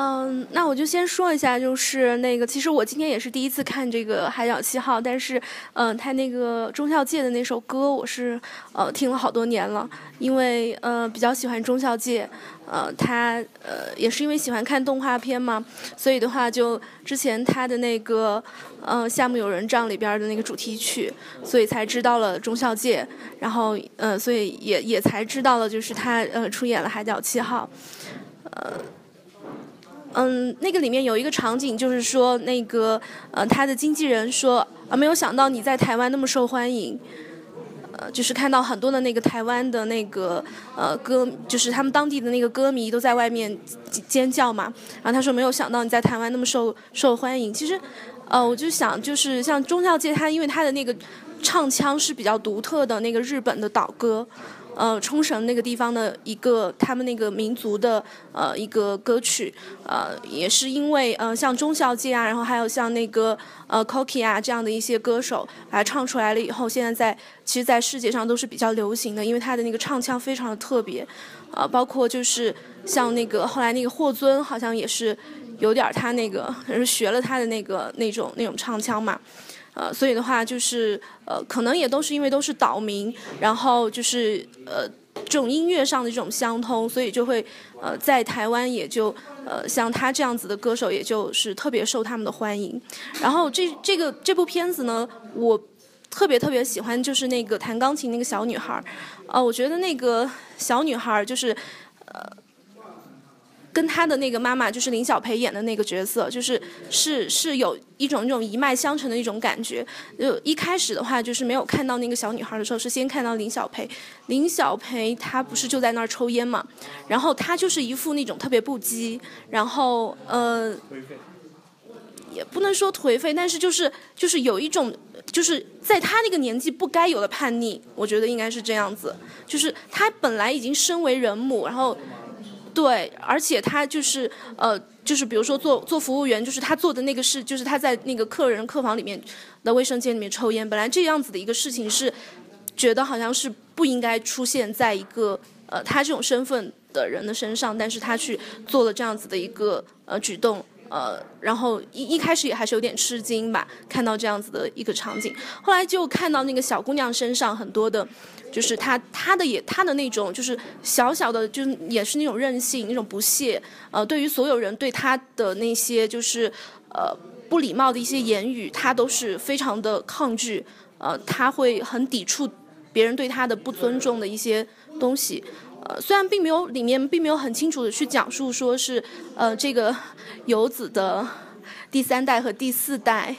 嗯，那我就先说一下，就是那个，其实我今天也是第一次看这个《海角七号》，但是，嗯，他那个钟孝介的那首歌，我是呃听了好多年了，因为呃比较喜欢钟孝介，呃他呃也是因为喜欢看动画片嘛，所以的话就之前他的那个呃《夏目友人帐》里边的那个主题曲，所以才知道了钟孝介，然后呃所以也也才知道了就是他呃出演了《海角七号》，呃。嗯，那个里面有一个场景，就是说那个呃，他的经纪人说啊，没有想到你在台湾那么受欢迎，呃，就是看到很多的那个台湾的那个呃歌，就是他们当地的那个歌迷都在外面尖叫嘛。然后他说没有想到你在台湾那么受受欢迎。其实，呃，我就想就是像中孝界他，因为他的那个唱腔是比较独特的那个日本的岛歌。呃，冲绳那个地方的一个他们那个民族的呃一个歌曲，呃，也是因为呃像钟孝介啊，然后还有像那个呃 Koki 啊这样的一些歌手把它唱出来了以后，现在在其实，在世界上都是比较流行的，因为他的那个唱腔非常的特别，呃，包括就是像那个后来那个霍尊好像也是有点他那个 学了他的那个那种那种唱腔嘛。呃，所以的话就是呃，可能也都是因为都是岛民，然后就是呃，这种音乐上的这种相通，所以就会呃，在台湾也就呃，像他这样子的歌手，也就是特别受他们的欢迎。然后这这个这部片子呢，我特别特别喜欢，就是那个弹钢琴那个小女孩儿，呃，我觉得那个小女孩儿就是呃。跟他的那个妈妈，就是林小培演的那个角色，就是是是有一种那种一脉相承的一种感觉。就一开始的话，就是没有看到那个小女孩的时候，是先看到林小培。林小培他不是就在那儿抽烟嘛，然后他就是一副那种特别不羁，然后呃，也不能说颓废，但是就是就是有一种就是在他那个年纪不该有的叛逆，我觉得应该是这样子。就是他本来已经身为人母，然后。对，而且他就是呃，就是比如说做做服务员，就是他做的那个事，就是他在那个客人客房里面的卫生间里面抽烟。本来这样子的一个事情是，觉得好像是不应该出现在一个呃他这种身份的人的身上，但是他去做了这样子的一个呃举动，呃，然后一一开始也还是有点吃惊吧，看到这样子的一个场景，后来就看到那个小姑娘身上很多的。就是她她的也她的那种就是小小的，就是也是那种任性那种不屑，呃，对于所有人对她的那些就是呃不礼貌的一些言语，她都是非常的抗拒，呃，他会很抵触别人对他的不尊重的一些东西，呃，虽然并没有里面并没有很清楚的去讲述说是呃这个游子的第三代和第四代，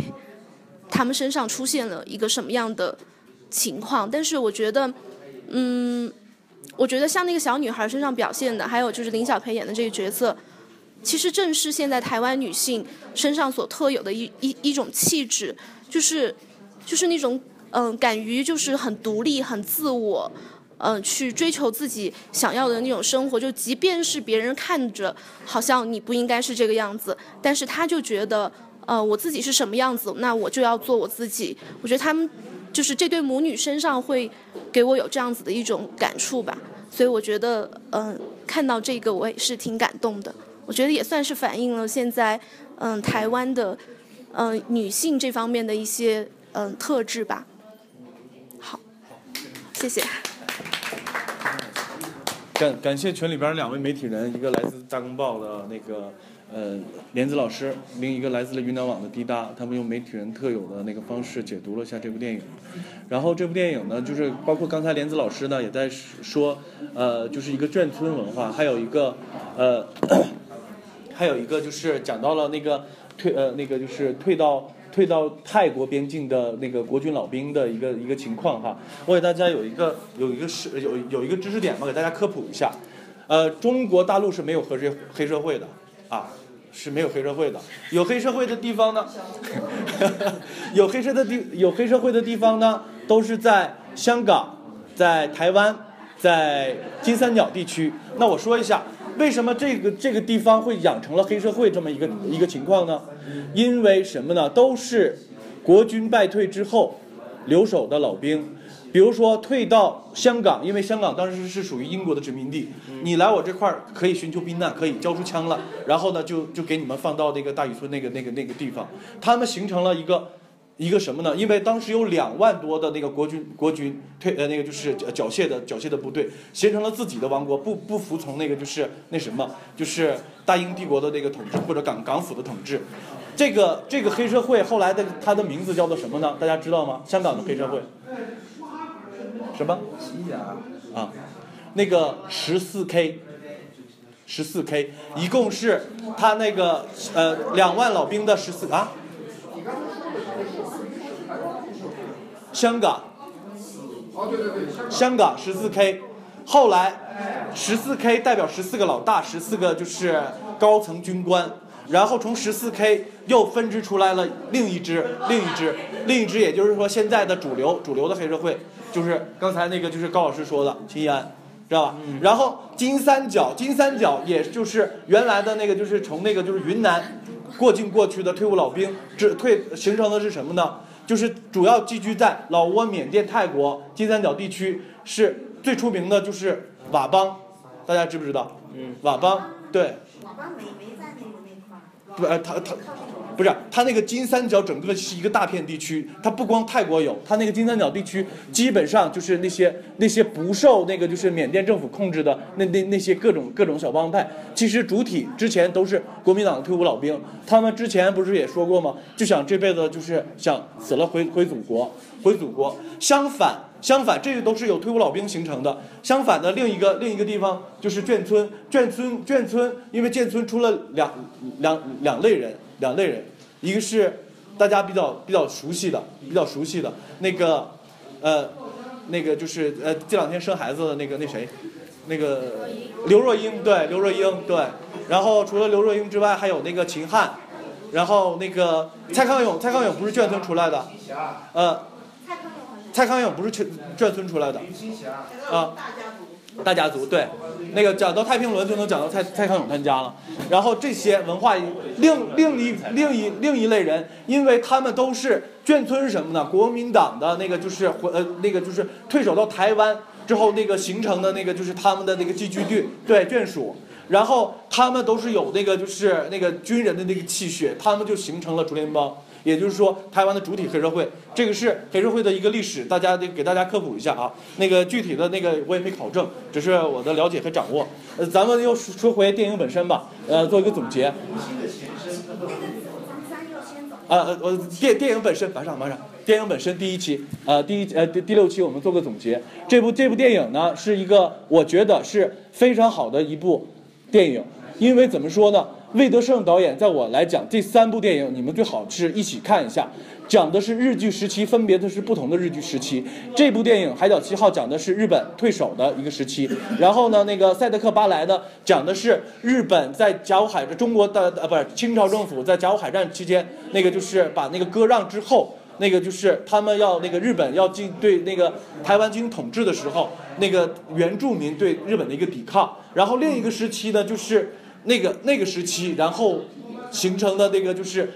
他们身上出现了一个什么样的。情况，但是我觉得，嗯，我觉得像那个小女孩身上表现的，还有就是林小培演的这个角色，其实正是现在台湾女性身上所特有的一一一种气质，就是就是那种嗯，敢于就是很独立、很自我，嗯，去追求自己想要的那种生活。就即便是别人看着好像你不应该是这个样子，但是他就觉得，呃，我自己是什么样子，那我就要做我自己。我觉得他们。就是这对母女身上会给我有这样子的一种感触吧，所以我觉得，嗯，看到这个我也是挺感动的。我觉得也算是反映了现在，嗯，台湾的，嗯，女性这方面的一些，嗯，特质吧。好，谢谢。
感感谢群里边两位媒体人，一个来自大公报的那个。呃，莲子老师，另一个来自了云南网的滴答，他们用媒体人特有的那个方式解读了一下这部电影。然后这部电影呢，就是包括刚才莲子老师呢也在说，呃，就是一个眷村文化，还有一个呃，还有一个就是讲到了那个退呃那个就是退到退到泰国边境的那个国军老兵的一个一个情况哈。我给大家有一个有一个是有有一个知识点嘛，给大家科普一下。呃，中国大陆是没有黑社黑社会的啊。是没有黑社会的，有黑社会的地方呢，有黑社的地有黑社会的地方呢，都是在香港、在台湾、在金三角地区。那我说一下，为什么这个这个地方会养成了黑社会这么一个一个情况呢？因为什么呢？都是国军败退之后留守的老兵。比如说退到香港，因为香港当时是属于英国的殖民地，你来我这块儿可以寻求避难，可以交出枪了，然后呢就就给你们放到那个大屿村那个那个那个地方，他们形成了一个一个什么呢？因为当时有两万多的那个国军国军退呃那个就是缴械的缴械的部队，形成了自己的王国，不不服从那个就是那什么就是大英帝国的那个统治或者港港府的统治，这个这个黑社会后来的它的名字叫做什么呢？大家知道吗？香港的黑社会。什么？啊，那个十四 K，十四 K，一共是他那个呃两万老兵的十四啊。香港，香港十四 K，后来十四 K 代表十四个老大，十四个就是高层军官，然后从十四 K 又分支出来了另一支，另一支，另一支，也就是说现在的主流主流的黑社会。就是刚才那个，就是高老师说的秦一安，知道吧？然后金三角，金三角也就是原来的那个，就是从那个就是云南过境过去的退伍老兵，这退形成的是什么呢？就是主要寄居在老挝、缅甸、泰国金三角地区，是最出名的就是佤邦，大家知不知道？嗯，佤邦对。佤邦没没在那个那块儿。不，呃，他他。不是，它那个金三角整个是一个大片地区，它不光泰国有，它那个金三角地区基本上就是那些那些不受那个就是缅甸政府控制的那那那些各种各种小帮派，其实主体之前都是国民党的退伍老兵，他们之前不是也说过吗？就想这辈子就是想死了回回祖国，回祖国。相反相反，这个都是有退伍老兵形成的。相反的另一个另一个地方就是眷村，眷村眷村，因为眷村出了两两两类人。两类人，一个是大家比较比较熟悉的，比较熟悉的那个，呃，那个就是呃这两天生孩子的那个那谁，那个刘若英对刘若英对，然后除了刘若英之外，还有那个秦汉，然后那个蔡康永蔡康永不是眷村出来的，呃，蔡康永不是眷眷村出来的，啊。大家族对，那个讲到太平轮就能讲到蔡蔡康永他们家了。然后这些文化另另一另一另一类人，因为他们都是眷村是什么呢？国民党的那个就是回呃那个就是退守到台湾之后那个形成的那个就是他们的那个寄居地对眷属。然后他们都是有那个就是那个军人的那个气血，他们就形成了竹联帮。也就是说，台湾的主体黑社会，这个是黑社会的一个历史，大家得给大家科普一下啊。那个具体的那个我也没考证，只是我的了解和掌握。呃，咱们又说回电影本身吧，呃，做一个总结。啊呃，我电电影本身马上马上，电影本身第一期，呃第一呃第第六期我们做个总结。这部这部电影呢，是一个我觉得是非常好的一部电影，因为怎么说呢？魏德胜导演，在我来讲，这三部电影你们最好是一起看一下，讲的是日据时期，分别的是不同的日据时期。这部电影《海角七号》讲的是日本退守的一个时期，然后呢，那个《赛德克·巴莱》呢，讲的是日本在甲午海战中国的呃不是清朝政府在甲午海战期间，那个就是把那个割让之后。那个就是他们要那个日本要进对那个台湾进行统治的时候，那个原住民对日本的一个抵抗。然后另一个时期呢，就是那个那个时期，然后形成的那个就是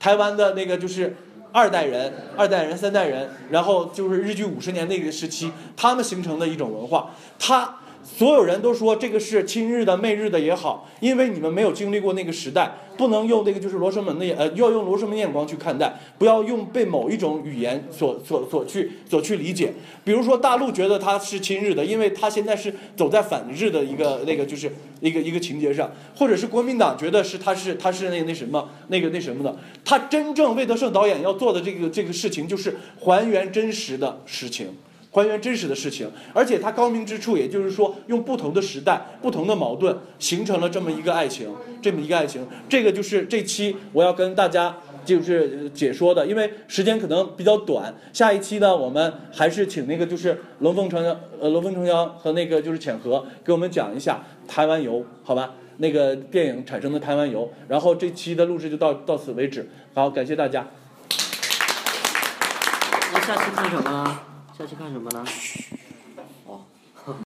台湾的那个就是二代人、二代人、三代人，然后就是日据五十年那个时期，他们形成的一种文化。他。所有人都说这个是亲日的、媚日的也好，因为你们没有经历过那个时代，不能用那个就是罗生门的眼，呃，要用罗生门眼光去看待，不要用被某一种语言所所所去所去理解。比如说大陆觉得他是亲日的，因为他现在是走在反日的一个那个就是一个一个情节上，或者是国民党觉得是他是他是那那什么那个那什么的。他真正魏德胜导演要做的这个这个事情，就是还原真实的事情。还原真实的事情，而且它高明之处，也就是说，用不同的时代、不同的矛盾，形成了这么一个爱情，这么一个爱情。这个就是这期我要跟大家就是解说的，因为时间可能比较短。下一期呢，我们还是请那个就是龙凤呈呃龙凤呈祥和那个就是浅河给我们讲一下台湾游，好吧？那个电影产生的台湾游。然后这期的录制就到到此为止。好，感谢大家。
那下期看什么？下期看什么呢？